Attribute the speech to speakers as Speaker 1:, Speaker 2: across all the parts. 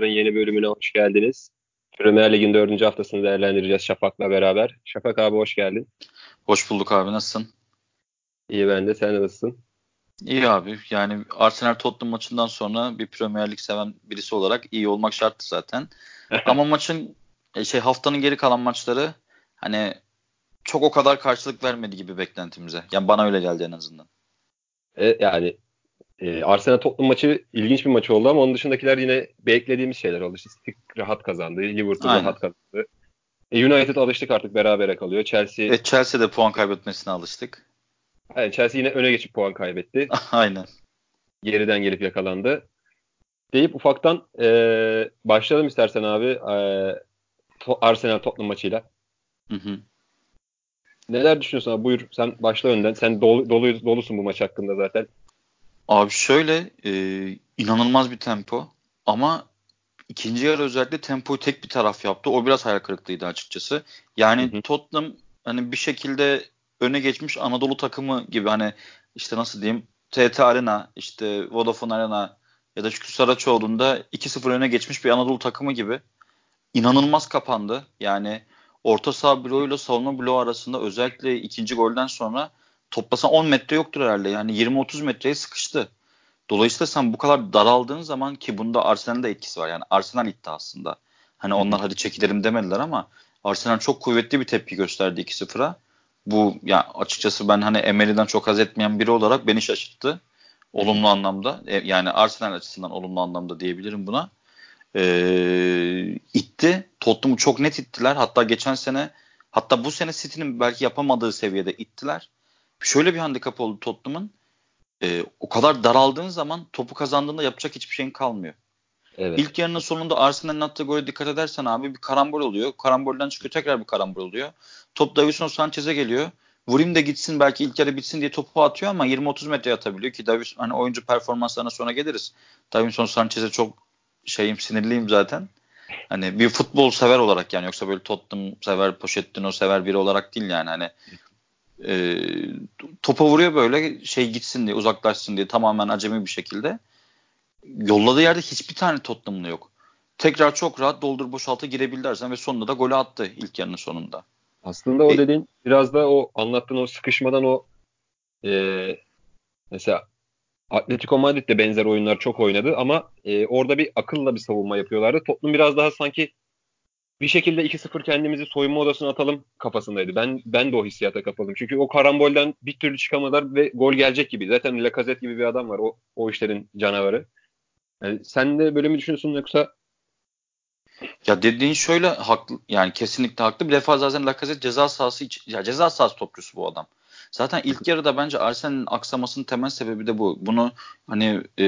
Speaker 1: yeni bölümüne hoş geldiniz. Premier Lig'in dördüncü haftasını değerlendireceğiz Şafak'la beraber. Şafak abi hoş geldin.
Speaker 2: Hoş bulduk abi nasılsın?
Speaker 1: İyi ben de sen nasılsın?
Speaker 2: İyi abi yani Arsenal Tottenham maçından sonra bir Premier Lig seven birisi olarak iyi olmak şarttı zaten. Ama maçın e, şey haftanın geri kalan maçları hani çok o kadar karşılık vermedi gibi beklentimize. Yani bana öyle geldi en azından.
Speaker 1: E, yani e, Arsenal Tottenham maçı ilginç bir maç oldu ama onun dışındakiler yine beklediğimiz şeyler oldu. City rahat kazandı. Liverpool Aynen. rahat kazandı. E, United alıştık artık berabere kalıyor. Chelsea
Speaker 2: e, Chelsea de puan kaybetmesine alıştık.
Speaker 1: Yani Chelsea yine öne geçip puan kaybetti.
Speaker 2: Aynen.
Speaker 1: Geriden gelip yakalandı. Deyip ufaktan e, başlayalım istersen abi e, Arsenal Tottenham maçıyla. Hı hı. Neler düşünüyorsun abi? Buyur sen başla önden. Sen dolu, dolu, dolusun bu maç hakkında zaten.
Speaker 2: Abi şöyle e, inanılmaz bir tempo ama ikinci yarı özellikle tempoyu tek bir taraf yaptı. O biraz hayal kırıklığıydı açıkçası. Yani hı hı. Tottenham hani bir şekilde öne geçmiş Anadolu takımı gibi hani işte nasıl diyeyim TT Arena işte Vodafone Arena ya da Şükrü Saraçoğlu'nda 2-0 öne geçmiş bir Anadolu takımı gibi inanılmaz kapandı. Yani orta saha bloğuyla savunma bloğu arasında özellikle ikinci golden sonra toplasan 10 metre yoktur herhalde. Yani 20-30 metreye sıkıştı. Dolayısıyla sen bu kadar daraldığın zaman ki bunda Arsenal'in de etkisi var. Yani Arsenal itti aslında. Hani onlar hadi çekilelim demediler ama Arsenal çok kuvvetli bir tepki gösterdi 2-0'a. Bu ya açıkçası ben hani Emery'den çok haz etmeyen biri olarak beni şaşırttı. Olumlu anlamda. E, yani Arsenal açısından olumlu anlamda diyebilirim buna. Ee, itti. Tottenham'ı çok net ittiler. Hatta geçen sene hatta bu sene City'nin belki yapamadığı seviyede ittiler şöyle bir handikap oldu Tottenham'ın. E, o kadar daraldığın zaman topu kazandığında yapacak hiçbir şeyin kalmıyor. Evet. İlk yarının sonunda Arsenal'in attığı gole dikkat edersen abi bir karambol oluyor. Karambolden çıkıyor tekrar bir karambol oluyor. Top Davison Sanchez'e geliyor. Vurayım da gitsin belki ilk yarı bitsin diye topu atıyor ama 20-30 metre atabiliyor ki Davis hani oyuncu performanslarına sonra geliriz. Davison Sanchez'e çok şeyim sinirliyim zaten. Hani bir futbol sever olarak yani yoksa böyle Tottenham sever, Pochettino sever biri olarak değil yani hani e, topa vuruyor böyle şey gitsin diye uzaklaşsın diye tamamen acemi bir şekilde. Yolladığı yerde hiçbir tane Tottenham'lı yok. Tekrar çok rahat doldur boşaltı girebildi Arsenal ve sonunda da golü attı ilk yarının sonunda.
Speaker 1: Aslında o e, dediğin biraz da o anlattığın o sıkışmadan o e, mesela Atletico Madrid de benzer oyunlar çok oynadı ama e, orada bir akılla bir savunma yapıyorlardı. Tottenham biraz daha sanki bir şekilde 2-0 kendimizi soyunma odasına atalım kafasındaydı. Ben ben de o hissiyata kapıldım. Çünkü o karambolden bir türlü çıkamadılar ve gol gelecek gibi. Zaten Lacazette gibi bir adam var. O, o işlerin canavarı. Yani sen de böyle mi düşünüyorsun yoksa
Speaker 2: ya dediğin şöyle haklı yani kesinlikle haklı. Bir defa zaten Lacazette ceza sahası ya ceza sahası topçusu bu adam. Zaten ilk yarıda bence Arsenal'in aksamasının temel sebebi de bu. Bunu hani e,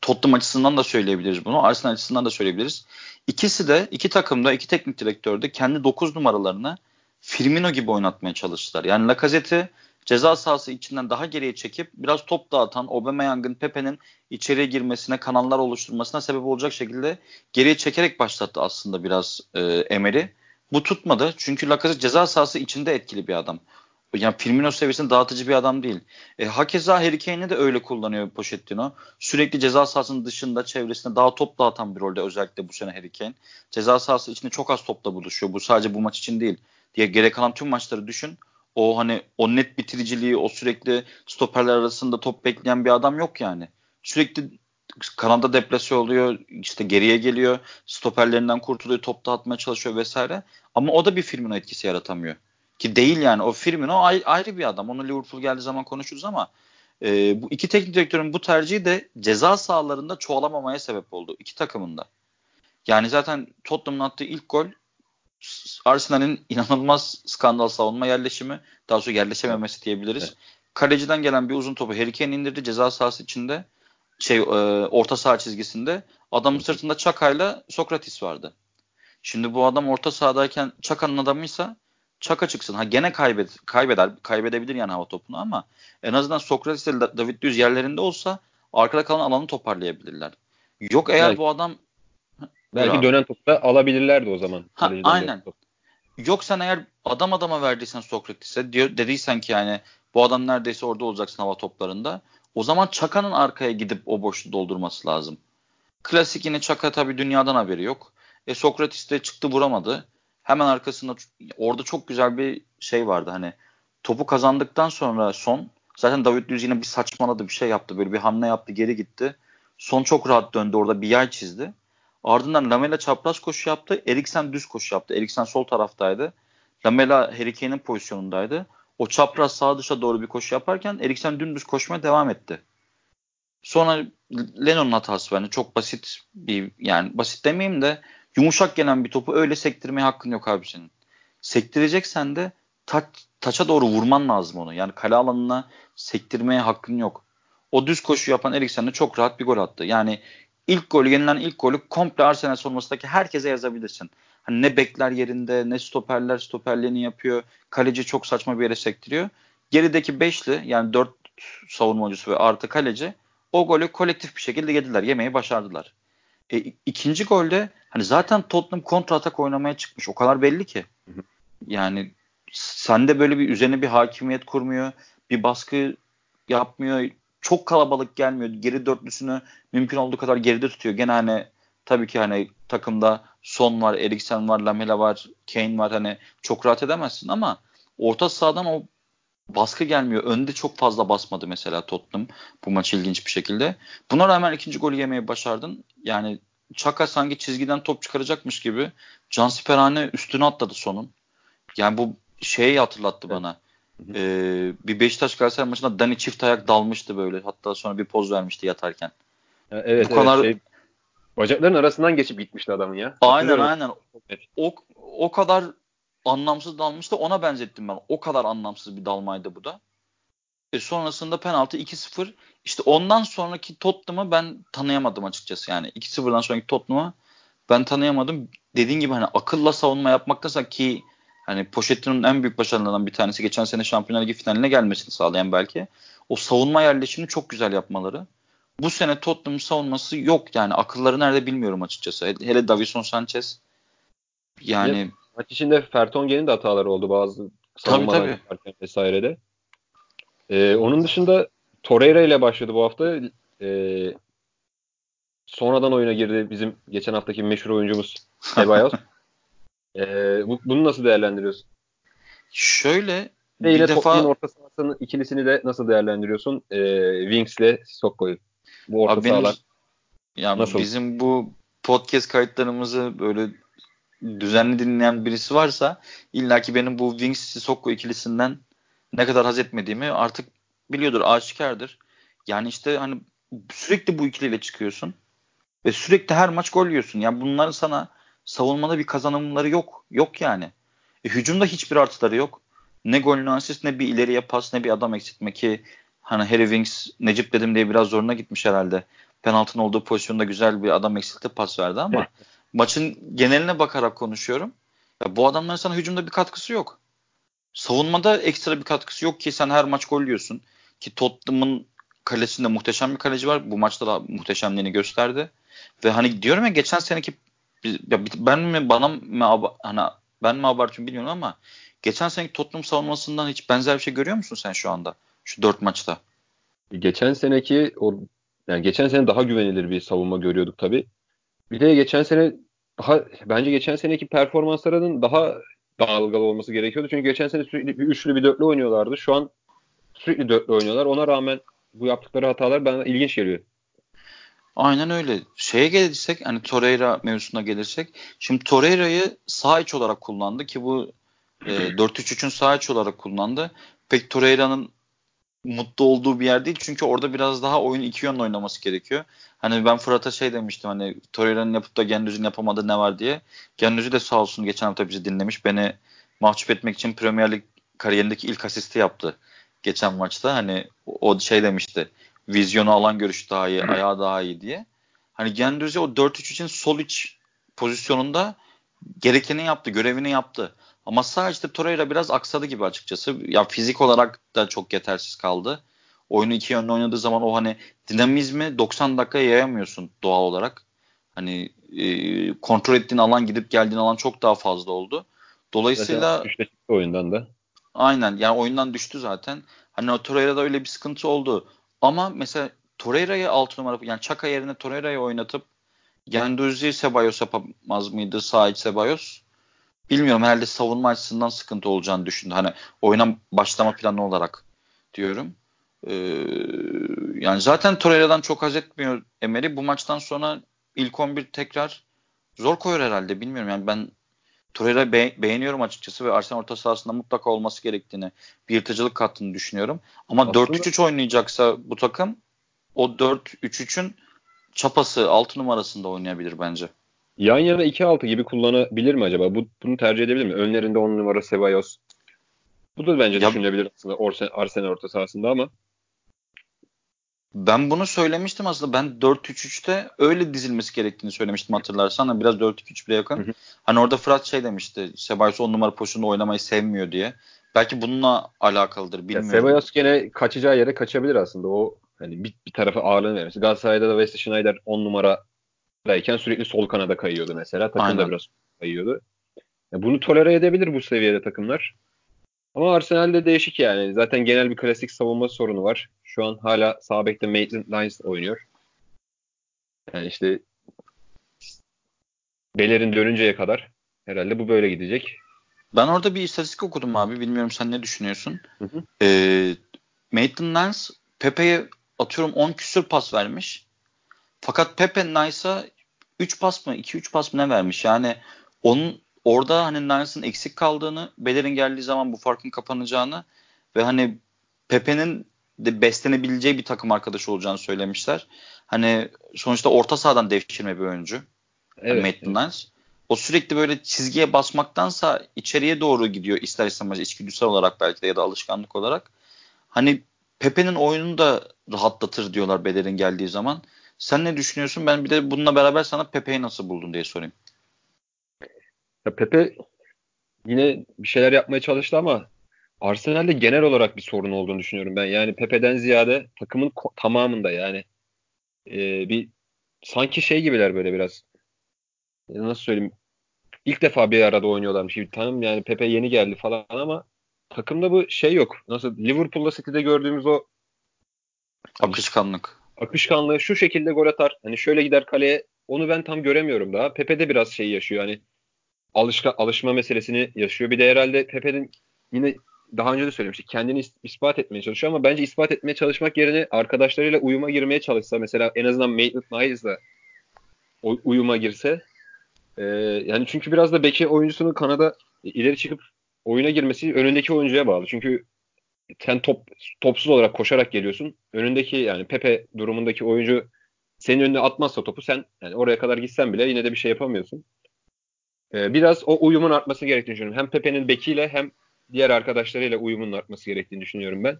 Speaker 2: Tottenham açısından da söyleyebiliriz bunu. Arsenal açısından da söyleyebiliriz. İkisi de iki takım da iki teknik direktör de kendi 9 numaralarını Firmino gibi oynatmaya çalıştılar. Yani Lacazette'i ceza sahası içinden daha geriye çekip biraz top dağıtan Aubameyang'ın Pepe'nin içeriye girmesine, kanallar oluşturmasına sebep olacak şekilde geriye çekerek başlattı aslında biraz e, Emery. Bu tutmadı çünkü Lacazette ceza sahası içinde etkili bir adam yani Firmino seviyesinde dağıtıcı bir adam değil. E, hakeza Harry Kane'i de öyle kullanıyor Pochettino. Sürekli ceza sahasının dışında çevresinde daha top dağıtan bir rolde özellikle bu sene Harry Kane. Ceza sahası içinde çok az topla buluşuyor. Bu sadece bu maç için değil. Diye gerek kalan tüm maçları düşün. O hani o net bitiriciliği, o sürekli stoperler arasında top bekleyen bir adam yok yani. Sürekli kanada deplase oluyor, işte geriye geliyor, stoperlerinden kurtuluyor, top dağıtmaya çalışıyor vesaire. Ama o da bir Firmino etkisi yaratamıyor. Ki değil yani o Firmino ayrı, ayrı bir adam. Onu Liverpool geldiği zaman konuşuruz ama e, bu iki teknik direktörün bu tercihi de ceza sahalarında çoğalamamaya sebep oldu. iki takımında. Yani zaten Tottenham'ın attığı ilk gol Arsenal'in inanılmaz skandal savunma yerleşimi. Daha sonra yerleşememesi diyebiliriz. Evet. Kaleciden gelen bir uzun topu Harry Kane indirdi ceza sahası içinde. Şey e, orta saha çizgisinde. Adamın sırtında Çaka'yla Sokratis vardı. Şimdi bu adam orta sahadayken Çaka'nın adamıysa çaka çıksın. Ha gene kaybed kaybeder kaybedebilir yani hava topunu ama en azından Sokrates ile David Luiz yerlerinde olsa arkada kalan alanı toparlayabilirler. Yok eğer belki, bu adam
Speaker 1: belki ya, dönen topta alabilirlerdi o zaman.
Speaker 2: Ha, aynen. Yok sen eğer adam adama verdiysen Sokrates'e diyor dediysen ki yani bu adam neredeyse orada olacaksın hava toplarında. O zaman Çaka'nın arkaya gidip o boşluğu doldurması lazım. Klasik yine Çaka tabii dünyadan haberi yok. E, Sokrates de çıktı vuramadı. Hemen arkasında orada çok güzel bir şey vardı hani topu kazandıktan sonra son zaten David Luiz yine bir saçmaladı bir şey yaptı böyle bir hamle yaptı geri gitti. Son çok rahat döndü orada bir yay çizdi. Ardından Lamela çapraz koşu yaptı. Eriksen düz koşu yaptı. Eriksen sol taraftaydı. Lamela Harry pozisyonundaydı. O çapraz sağ dışa doğru bir koşu yaparken Eriksen dümdüz koşmaya devam etti. Sonra Lennon'un hatası bence çok basit bir yani basit demeyeyim de yumuşak gelen bir topu öyle sektirmeye hakkın yok abi senin. Sektireceksen de taç, taça doğru vurman lazım onu. Yani kale alanına sektirmeye hakkın yok. O düz koşu yapan Eriksen de çok rahat bir gol attı. Yani ilk golü yenilen ilk golü komple Arsenal savunmasındaki herkese yazabilirsin. Hani ne bekler yerinde ne stoperler stoperlerini yapıyor. Kaleci çok saçma bir yere sektiriyor. Gerideki beşli yani dört savunma oyuncusu ve artı kaleci o golü kolektif bir şekilde yediler. Yemeyi başardılar. E, ikinci golde hani zaten Tottenham kontra atak oynamaya çıkmış. O kadar belli ki. Yani sende böyle bir üzerine bir hakimiyet kurmuyor. Bir baskı yapmıyor. Çok kalabalık gelmiyor. Geri dörtlüsünü mümkün olduğu kadar geride tutuyor. Gene hani tabii ki hani takımda Son var, Eriksen var, Lamela var, Kane var. Hani çok rahat edemezsin ama orta sahadan o baskı gelmiyor. Önde çok fazla basmadı mesela Tottenham bu maç ilginç bir şekilde. Buna rağmen ikinci golü yemeyi başardın. Yani Çaka sanki çizgiden top çıkaracakmış gibi Cansiperhane üstüne atladı sonun. Yani bu şeyi hatırlattı evet. bana. Ee, bir Beşiktaş Galatasaray maçında Dani çift ayak dalmıştı böyle. Hatta sonra bir poz vermişti yatarken.
Speaker 1: Ya evet, bu evet, kadar şey, bacakların arasından geçip gitmişti adamın ya.
Speaker 2: Aynen aynen. O, o kadar anlamsız dalmıştı. Ona benzettim ben. O kadar anlamsız bir dalmaydı bu da. E sonrasında penaltı 2-0. İşte ondan sonraki Tottenham'ı ben tanıyamadım açıkçası. Yani 2-0'dan sonraki Tottenham'ı ben tanıyamadım. Dediğin gibi hani akılla savunma yapmaktansa ki hani Pochettino'nun en büyük başarılarından bir tanesi geçen sene Şampiyonlar Ligi finaline gelmesini sağlayan belki. O savunma yerleşimini çok güzel yapmaları. Bu sene Tottenham savunması yok yani akılları nerede bilmiyorum açıkçası. Hele Davison Sanchez yani
Speaker 1: ya, maç içinde Fertongen'in de hataları oldu bazı savunmadan tabii, tabii. vesairede. Ee, onun dışında Torreira ile başladı bu hafta. Ee, sonradan oyuna girdi bizim geçen haftaki meşhur oyuncumuz Ceballos. ee, bu, bunu nasıl değerlendiriyorsun?
Speaker 2: Şöyle
Speaker 1: Ve bir yine defa orta sahasının ikilisini de nasıl değerlendiriyorsun? Ee, Wings ile Sokko'yu.
Speaker 2: Bu orta Abi sahalar benim, nasıl? Bizim bu podcast kayıtlarımızı böyle düzenli dinleyen birisi varsa illaki benim bu Wings Sokko ikilisinden ne kadar haz etmediğimi artık biliyordur, aşikardır. Yani işte hani sürekli bu ikiliyle çıkıyorsun ve sürekli her maç gol yiyorsun. Yani bunların sana savunmada bir kazanımları yok. Yok yani. E, hücumda hiçbir artıları yok. Ne gol ne asist ne bir ileriye pas ne bir adam eksiltme ki hani Harry Winks Necip dedim diye biraz zoruna gitmiş herhalde. Penaltının olduğu pozisyonda güzel bir adam eksiltti pas verdi ama maçın geneline bakarak konuşuyorum. Ya bu adamların sana hücumda bir katkısı yok. Savunmada ekstra bir katkısı yok ki sen her maç gol yiyorsun. Ki Tottenham'ın kalesinde muhteşem bir kaleci var. Bu maçta da muhteşemliğini gösterdi. Ve hani diyorum ya geçen seneki ya ben mi bana mı hani ben mi abartıyorum bilmiyorum ama geçen seneki Tottenham savunmasından hiç benzer bir şey görüyor musun sen şu anda? Şu dört maçta.
Speaker 1: Geçen seneki o yani geçen sene daha güvenilir bir savunma görüyorduk tabii. Bir de geçen sene daha bence geçen seneki performanslarının daha dalgalı olması gerekiyordu. Çünkü geçen sene sürekli bir üçlü bir dörtlü oynuyorlardı. Şu an sürekli dörtlü oynuyorlar. Ona rağmen bu yaptıkları hatalar bana ilginç geliyor.
Speaker 2: Aynen öyle. Şeye gelirsek hani Torreira mevzusuna gelirsek. Şimdi Torreira'yı sağ iç olarak kullandı ki bu e, 4-3-3'ün sağ iç olarak kullandı. Pek Torreira'nın mutlu olduğu bir yer değil. Çünkü orada biraz daha oyun iki yönlü oynaması gerekiyor. Hani ben Fırat'a şey demiştim hani Torreira'nın yapıp da Gendüz'ün yapamadığı ne var diye. Gendüz'ü de sağ olsun geçen hafta bizi dinlemiş. Beni mahcup etmek için Premier Lig kariyerindeki ilk asisti yaptı geçen maçta. Hani o şey demişti. Vizyonu alan görüş daha iyi, ayağı daha iyi diye. Hani Gendüz'ü o 4-3 için sol iç pozisyonunda gerekeni yaptı, görevini yaptı. Ama sadece Torreira biraz aksadı gibi açıkçası. Ya fizik olarak da çok yetersiz kaldı. Oyunu iki yönlü oynadığı zaman o hani dinamizmi 90 dakika yayamıyorsun doğal olarak. Hani e, kontrol ettiğin alan gidip geldiğin alan çok daha fazla oldu. Dolayısıyla
Speaker 1: oyundan da.
Speaker 2: Aynen yani oyundan düştü zaten. Hani o Torreira'da öyle bir sıkıntı oldu. Ama mesela Torreira'yı 6 numara yani Çaka yerine Torreira'yı oynatıp Genduzi Sebayos yapamaz mıydı sağ iç Sebayos? Bilmiyorum herhalde savunma açısından sıkıntı olacağını düşündü. Hani oyuna başlama planı olarak diyorum. Ee, yani zaten Torreira'dan çok haz etmiyor Emery. Bu maçtan sonra ilk 11 tekrar zor koyar herhalde. Bilmiyorum yani ben Torreira be- beğeniyorum açıkçası ve Arsenal orta sahasında mutlaka olması gerektiğini, bir yırtıcılık kattığını düşünüyorum. Ama Aslında... 4-3-3 oynayacaksa bu takım o 4-3-3'ün çapası 6 numarasında oynayabilir bence.
Speaker 1: Yan yana 2-6 gibi kullanabilir mi acaba? Bu, bunu tercih edebilir mi? Önlerinde 10 numara Ceballos. Bu da bence ya, düşünülebilir aslında Arsenal orta sahasında ama.
Speaker 2: Ben bunu söylemiştim aslında. Ben 4-3-3'te öyle dizilmesi gerektiğini söylemiştim hatırlarsan. Hani biraz 4-2-3-1'e yakın. Hı hı. Hani orada Fırat şey demişti. Sebayos 10 numara pozisyonda oynamayı sevmiyor diye. Belki bununla alakalıdır bilmiyorum. Ya
Speaker 1: Sebayos gene kaçacağı yere kaçabilir aslında. O hani bir, bir tarafa ağırlığını vermesi. Galatasaray'da da Wesley Schneider 10 numaradayken sürekli sol kanada kayıyordu mesela. Takım Aynen. da biraz kayıyordu. Ya bunu tolere edebilir bu seviyede takımlar. Ama Arsenal'de değişik yani. Zaten genel bir klasik savunma sorunu var. Şu an hala sağ bekte Maitland Niles oynuyor. Yani işte Beler'in dönünceye kadar herhalde bu böyle gidecek.
Speaker 2: Ben orada bir istatistik okudum abi. Bilmiyorum sen ne düşünüyorsun? Hı hı. Ee, Maitland Niles Pepe'ye atıyorum 10 küsür pas vermiş. Fakat Pepe Nice'a 3 pas mı 2-3 pas mı ne vermiş? Yani onun orada hani Niles'ın eksik kaldığını, Beler'in geldiği zaman bu farkın kapanacağını ve hani Pepe'nin de beslenebileceği bir takım arkadaşı olacağını söylemişler. Hani sonuçta orta sahadan devşirme bir oyuncu. Evet. Maitland Niles. O sürekli böyle çizgiye basmaktansa içeriye doğru gidiyor ister istemez içgüdüsel olarak belki de ya da alışkanlık olarak. Hani Pepe'nin oyununu da rahatlatır diyorlar Beler'in geldiği zaman. Sen ne düşünüyorsun? Ben bir de bununla beraber sana Pepe'yi nasıl buldun diye sorayım.
Speaker 1: Ya Pepe yine bir şeyler yapmaya çalıştı ama Arsenal'de genel olarak bir sorun olduğunu düşünüyorum ben. Yani Pepe'den ziyade takımın tamamında yani e, bir sanki şey gibiler böyle biraz e, nasıl söyleyeyim ilk defa bir arada oynuyorlarmış gibi. Tamam yani Pepe yeni geldi falan ama takımda bu şey yok. Nasıl Liverpool'da City'de gördüğümüz o
Speaker 2: akışkanlık.
Speaker 1: Akışkanlığı şu şekilde gol atar. Hani şöyle gider kaleye. Onu ben tam göremiyorum daha. Pepe de biraz şey yaşıyor. Hani alışka, alışma meselesini yaşıyor. Bir de herhalde Pepe'nin yine daha önce de söylemiştik. Kendini ispat etmeye çalışıyor ama bence ispat etmeye çalışmak yerine arkadaşlarıyla uyuma girmeye çalışsa mesela en azından Maitland Nines'la uyuma girse e, yani çünkü biraz da beki oyuncusunun kanada ileri çıkıp oyuna girmesi önündeki oyuncuya bağlı. Çünkü sen top topsuz olarak koşarak geliyorsun. Önündeki yani Pepe durumundaki oyuncu senin önüne atmazsa topu sen yani oraya kadar gitsen bile yine de bir şey yapamıyorsun. Ee, biraz o uyumun artması gerektiğini düşünüyorum. Hem Pepe'nin bekiyle hem diğer arkadaşlarıyla uyumun artması gerektiğini düşünüyorum ben.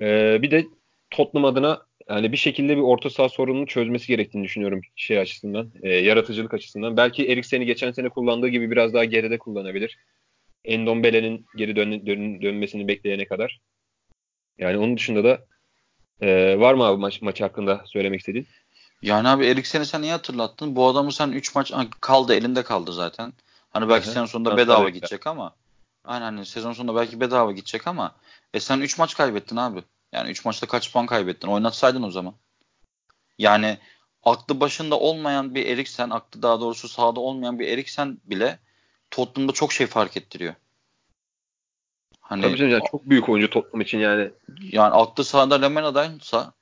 Speaker 1: Ee, bir de Tottenham adına yani bir şekilde bir orta saha sorununu çözmesi gerektiğini düşünüyorum şey açısından, e, yaratıcılık açısından. Belki Eriksen'i geçen sene kullandığı gibi biraz daha geride kullanabilir. Endombele'nin geri dön, dön, dönmesini bekleyene kadar. Yani onun dışında da e, var mı abi maç, maç hakkında söylemek istediğin?
Speaker 2: Yani abi Eriksen'i sen iyi hatırlattın. Bu adamı sen 3 maç kaldı elinde kaldı zaten. Hani belki sezon sonunda bedava gidecek ama aynen hani sezon sonunda belki bedava gidecek ama e sen 3 maç kaybettin abi. Yani 3 maçta kaç puan kaybettin? Oynatsaydın o zaman. Yani aklı başında olmayan bir Eriksen, aklı daha doğrusu sahada olmayan bir Eriksen bile Tottenham'da çok şey fark ettiriyor.
Speaker 1: Hani, Tabii canım yani çok büyük oyuncu Tottenham için yani.
Speaker 2: Yani aklı sahada Lemena'daysa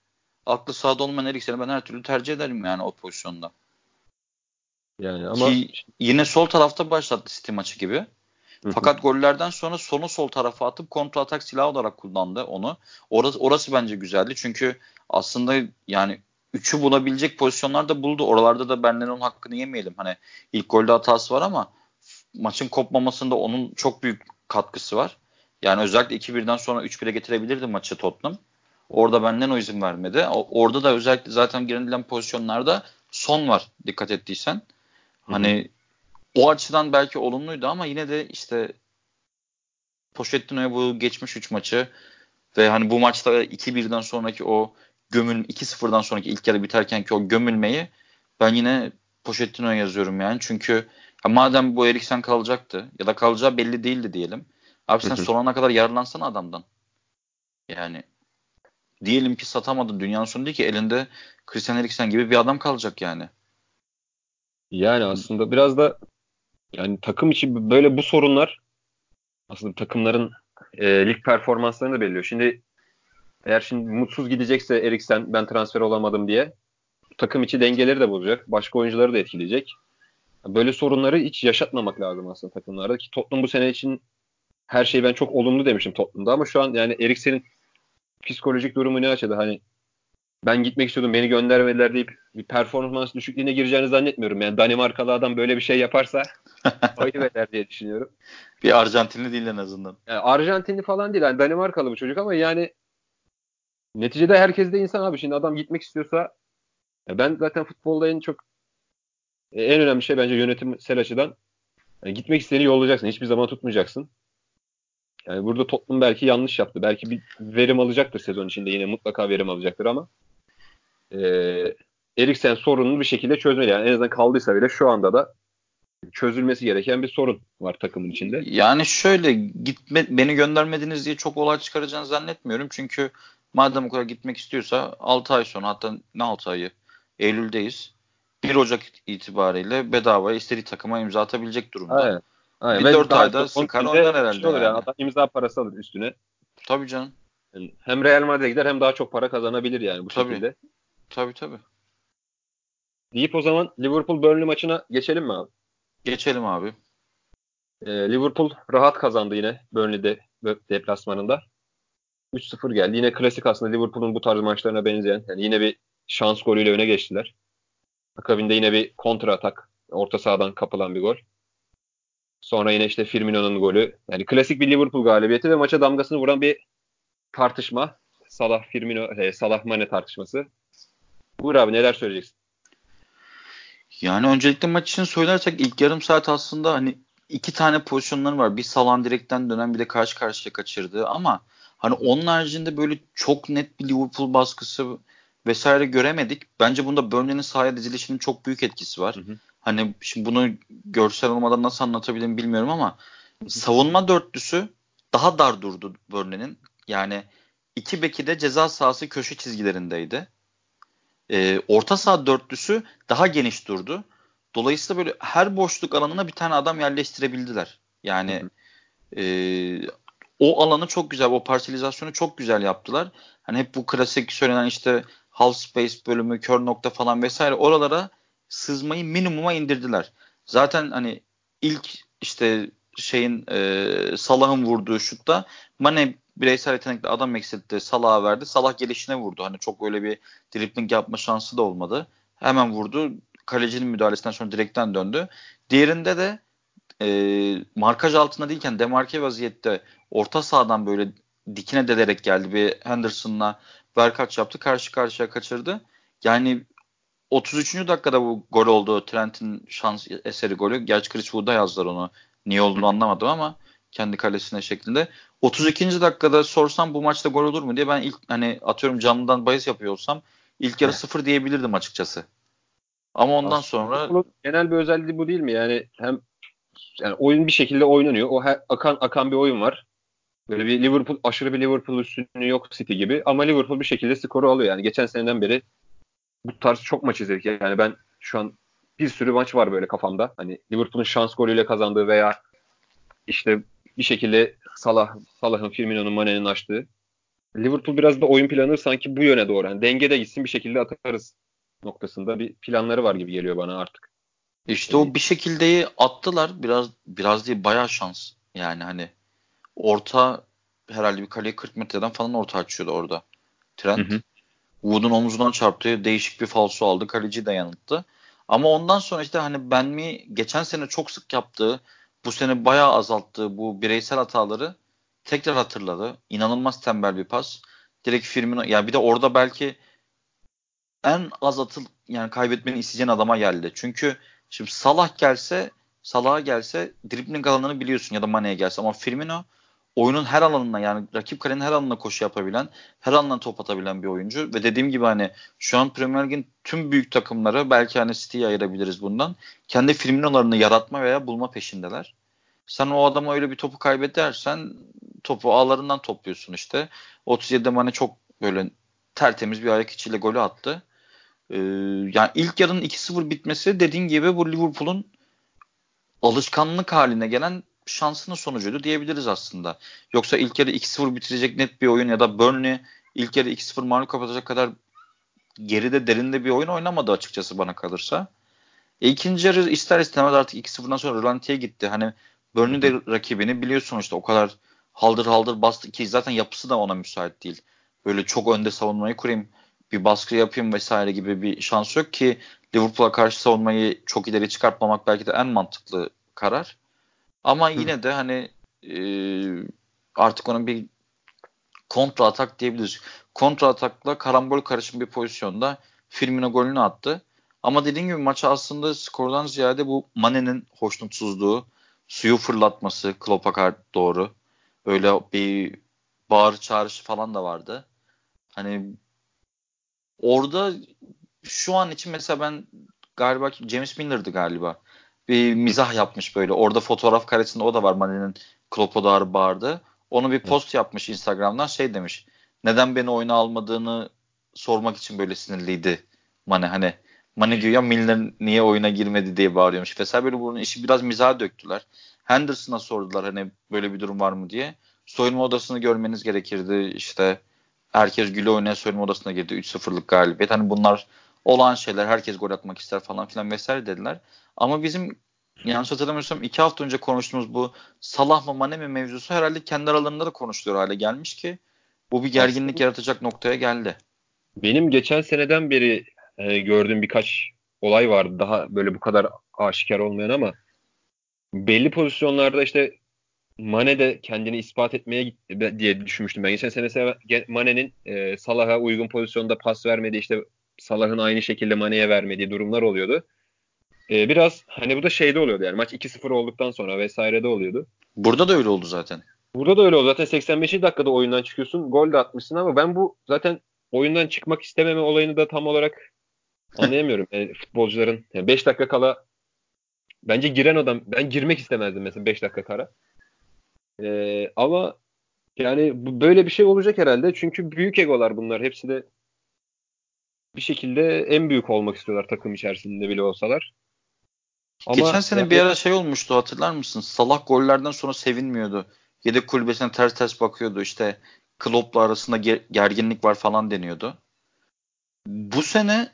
Speaker 2: aklı sahada olmayan Eriksen'i ben her türlü tercih ederim yani o pozisyonda. Yani ama Ki yine sol tarafta başlattı City maçı gibi. Fakat gollerden sonra sonu sol tarafa atıp kontra atak silahı olarak kullandı onu. Orası, orası bence güzeldi. Çünkü aslında yani üçü bulabilecek pozisyonlar da buldu. Oralarda da benden onun hakkını yemeyelim. Hani ilk golde hatası var ama maçın kopmamasında onun çok büyük katkısı var. Yani özellikle 2-1'den sonra 3-1'e getirebilirdi maçı Tottenham. Orada benden o izin vermedi. Orada da özellikle zaten girilen pozisyonlarda son var dikkat ettiysen. Hani Hı-hı. o açıdan belki olumluydu ama yine de işte Pochettino'ya bu geçmiş 3 maçı ve hani bu maçta 2-1'den sonraki o gömül 2-0'dan sonraki ilk yarı biterken ki o gömülmeyi ben yine Pochettino'ya yazıyorum yani. Çünkü madem bu Eriksen kalacaktı ya da kalacağı belli değildi diyelim. Abi sen son ana kadar yararlansana adamdan. Yani diyelim ki satamadın dünyanın sonu değil ki elinde Christian Eriksen gibi bir adam kalacak yani.
Speaker 1: Yani aslında biraz da yani takım için böyle bu sorunlar aslında takımların e, lig performanslarını da belirliyor. Şimdi eğer şimdi mutsuz gidecekse Eriksen ben transfer olamadım diye takım içi dengeleri de bozacak. Başka oyuncuları da etkileyecek. Böyle sorunları hiç yaşatmamak lazım aslında takımlarda ki Tottenham bu sene için her şeyi ben çok olumlu demişim Tottenham'da ama şu an yani Eriksen'in psikolojik durumu ne açıda hani ben gitmek istiyordum beni göndermediler deyip bir performans düşüklüğüne gireceğini zannetmiyorum. Yani Danimarkalı adam böyle bir şey yaparsa ayıp eder diye düşünüyorum.
Speaker 2: Bir Arjantinli değil en azından.
Speaker 1: Yani Arjantinli falan değil. Yani Danimarkalı bu çocuk ama yani neticede herkes de insan abi. Şimdi adam gitmek istiyorsa ben zaten futbolda en çok en önemli şey bence yönetimsel açıdan yani gitmek isteyeni yollayacaksın. Hiçbir zaman tutmayacaksın. Yani burada Tottenham belki yanlış yaptı. Belki bir verim alacaktır sezon içinde yine mutlaka verim alacaktır ama e, Eriksen sorununu bir şekilde çözmeli. Yani en azından kaldıysa bile şu anda da çözülmesi gereken bir sorun var takımın içinde.
Speaker 2: Yani şöyle gitme beni göndermediniz diye çok olay çıkaracağını zannetmiyorum. Çünkü madem o kadar gitmek istiyorsa 6 ay sonra hatta ne 6 ayı? Eylül'deyiz. 1 Ocak itibariyle bedava istediği takıma imza atabilecek durumda.
Speaker 1: Aynen. Aynen.
Speaker 2: Bir 4 ayda sıkar oynar herhalde. Şey olur yani.
Speaker 1: Adam imza parası alır üstüne.
Speaker 2: Tabii canım.
Speaker 1: Yani hem Real Madrid'e gider hem daha çok para kazanabilir yani bu
Speaker 2: tabii.
Speaker 1: şekilde.
Speaker 2: Tabii tabii.
Speaker 1: Deyip o zaman Liverpool Burnley maçına geçelim mi abi?
Speaker 2: Geçelim abi.
Speaker 1: Ee, Liverpool rahat kazandı yine Burnley'de deplasmanında. 3-0 geldi. Yine klasik aslında Liverpool'un bu tarz maçlarına benzeyen. Yani yine bir şans golüyle öne geçtiler. Akabinde yine bir kontra atak. Orta sahadan kapılan bir gol. Sonra yine işte Firmino'nun golü. Yani klasik bir Liverpool galibiyeti ve maça damgasını vuran bir tartışma. Salah Firmino, e, Salah Mane tartışması. Buyur abi neler söyleyeceksin?
Speaker 2: Yani öncelikle maç için söylersek ilk yarım saat aslında hani iki tane pozisyonları var. Bir Salah direkten dönen bir de karşı karşıya kaçırdı ama hani onun haricinde böyle çok net bir Liverpool baskısı vesaire göremedik. Bence bunda Burnley'nin sahaya dizilişinin çok büyük etkisi var. Hı hı. Hani şimdi bunu görsel olmadan nasıl anlatabilirim bilmiyorum ama hı hı. savunma dörtlüsü daha dar durdu Burnley'nin. Yani iki beki de ceza sahası köşe çizgilerindeydi. Ee, orta saha dörtlüsü daha geniş durdu. Dolayısıyla böyle her boşluk alanına bir tane adam yerleştirebildiler. Yani hı hı. E, o alanı çok güzel, o parselizasyonu çok güzel yaptılar. Hani hep bu klasik söylenen işte half space bölümü, kör nokta falan vesaire oralara sızmayı minimuma indirdiler. Zaten hani ilk işte şeyin e, Salah'ın vurduğu şutta Mane bireysel yetenekle adam eksiltti. Salah'a verdi. Salah gelişine vurdu. Hani çok öyle bir dribbling yapma şansı da olmadı. Hemen vurdu. Kalecinin müdahalesinden sonra direkten döndü. Diğerinde de e, markaj altında değilken demarke vaziyette orta sahadan böyle dikine delerek geldi. Bir Henderson'la verkaç yaptı. Karşı karşıya kaçırdı. Yani 33. dakikada bu gol oldu. Trent'in şans eseri golü. Gerçi Chris Wood'a yazdılar onu. Niye olduğunu anlamadım ama kendi kalesine şeklinde. 32. dakikada sorsam bu maçta gol olur mu diye ben ilk hani atıyorum canlıdan bahis yapıyor olsam ilk yarı sıfır diyebilirdim açıkçası. Ama ondan Aslında sonra
Speaker 1: genel bir özelliği bu değil mi? Yani hem yani oyun bir şekilde oynanıyor. O her, akan akan bir oyun var. Böyle bir Liverpool aşırı bir Liverpool üstünlüğü yok City gibi ama Liverpool bir şekilde skoru alıyor. Yani geçen seneden beri bu tarz çok maç izledik. Yani ben şu an bir sürü maç var böyle kafamda. Hani Liverpool'un şans golüyle kazandığı veya işte bir şekilde Salah, Salah'ın, Firmino'nun, Mane'nin açtığı. Liverpool biraz da oyun planı sanki bu yöne doğru. Yani dengede gitsin bir şekilde atarız noktasında bir planları var gibi geliyor bana artık.
Speaker 2: İşte o bir şekilde attılar. Biraz biraz değil bayağı şans. Yani hani orta herhalde bir kaleye 40 metreden falan orta açıyordu orada. Trent. Hı hı. Wood'un omuzundan çarptı. Değişik bir falso aldı. Kaleci de yanılttı. Ama ondan sonra işte hani ben mi geçen sene çok sık yaptığı bu sene bayağı azalttığı bu bireysel hataları tekrar hatırladı. İnanılmaz tembel bir pas. Direkt Firmino yani bir de orada belki en az atıl yani kaybetmeni isteyeceğin adama geldi. Çünkü şimdi Salah gelse Salah'a gelse dribbling alanını biliyorsun ya da Mane'ye gelse ama Firmino oyunun her alanına yani rakip kalenin her alanına koşu yapabilen, her alanına top atabilen bir oyuncu ve dediğim gibi hani şu an Premier Lig'in tüm büyük takımları belki hani City'yi ayırabiliriz bundan. Kendi Firmino'larını yaratma veya bulma peşindeler. Sen o adama öyle bir topu kaybedersen topu ağlarından topluyorsun işte. 37'de Mane çok böyle tertemiz bir ayak içiyle golü attı. Ee, yani ilk yarının 2-0 bitmesi dediğin gibi bu Liverpool'un alışkanlık haline gelen şansının sonucuydu diyebiliriz aslında. Yoksa ilk yarı 2-0 bitirecek net bir oyun ya da Burnley ilk yarı 2-0 mağlup kapatacak kadar geride derinde bir oyun oynamadı açıkçası bana kalırsa. E, ikinci yarı ister istemez artık 2-0'dan sonra Rolanti'ye gitti. Hani Burnley de rakibini biliyorsun işte o kadar haldır haldır bastı ki zaten yapısı da ona müsait değil. Böyle çok önde savunmayı kurayım, bir baskı yapayım vesaire gibi bir şans yok ki Liverpool'a karşı savunmayı çok ileri çıkartmamak belki de en mantıklı karar. Ama yine de hani e, artık onun bir kontra atak diyebiliriz. Kontra atakla karambol karışım bir pozisyonda Firmino golünü attı. Ama dediğim gibi maç aslında skordan ziyade bu Mane'nin hoşnutsuzluğu, suyu fırlatması Klopp'a doğru. Böyle bir bağır çağrışı falan da vardı. Hani orada şu an için mesela ben galiba James Miller'dı galiba. Bir mizah yapmış böyle. Orada fotoğraf karesinde o da var Mane'nin Klopp'a doğru bağırdı. Onu bir post yapmış Instagram'dan şey demiş. Neden beni oyuna almadığını sormak için böyle sinirliydi Mane. Hani Mane diyor ya Milner niye oyuna girmedi diye bağırıyormuş. Vesaire böyle bunun işi biraz mizaha döktüler. Henderson'a sordular hani böyle bir durum var mı diye. Soyunma odasını görmeniz gerekirdi. İşte herkes güle oynaya soyunma odasına girdi. 3-0'lık galibiyet. Hani bunlar olan şeyler. Herkes gol atmak ister falan filan vesaire dediler. Ama bizim yanlış hatırlamıyorsam iki hafta önce konuştuğumuz bu Salah mı Mane mi mevzusu herhalde kendi aralarında da konuşuluyor hale gelmiş ki bu bir gerginlik yaratacak noktaya geldi.
Speaker 1: Benim geçen seneden beri e, gördüğüm birkaç olay vardı. Daha böyle bu kadar aşikar olmayan ama belli pozisyonlarda işte Mane de kendini ispat etmeye gitti diye düşünmüştüm ben. Geçen sene Mane'nin e, Salah'a uygun pozisyonda pas vermediği işte Salah'ın aynı şekilde Mane'ye vermediği durumlar oluyordu. E, biraz hani bu da şeyde oluyordu yani maç 2-0 olduktan sonra vesairede oluyordu.
Speaker 2: Burada da öyle oldu zaten.
Speaker 1: Burada da öyle oldu. Zaten 85. dakikada oyundan çıkıyorsun. Gol de atmışsın ama ben bu zaten oyundan çıkmak istememe olayını da tam olarak anlayamıyorum. Yani futbolcuların 5 yani dakika kala bence giren adam ben girmek istemezdim mesela 5 dakika kara. Ee, ama yani bu, böyle bir şey olacak herhalde. Çünkü büyük egolar bunlar. Hepsi de bir şekilde en büyük olmak istiyorlar takım içerisinde bile olsalar.
Speaker 2: Ama Geçen sene yani, bir ara şey olmuştu hatırlar mısın? Salak gollerden sonra sevinmiyordu. Yedek kulübesine ters ters bakıyordu. İşte Klopp'la arasında ger- gerginlik var falan deniyordu. Bu sene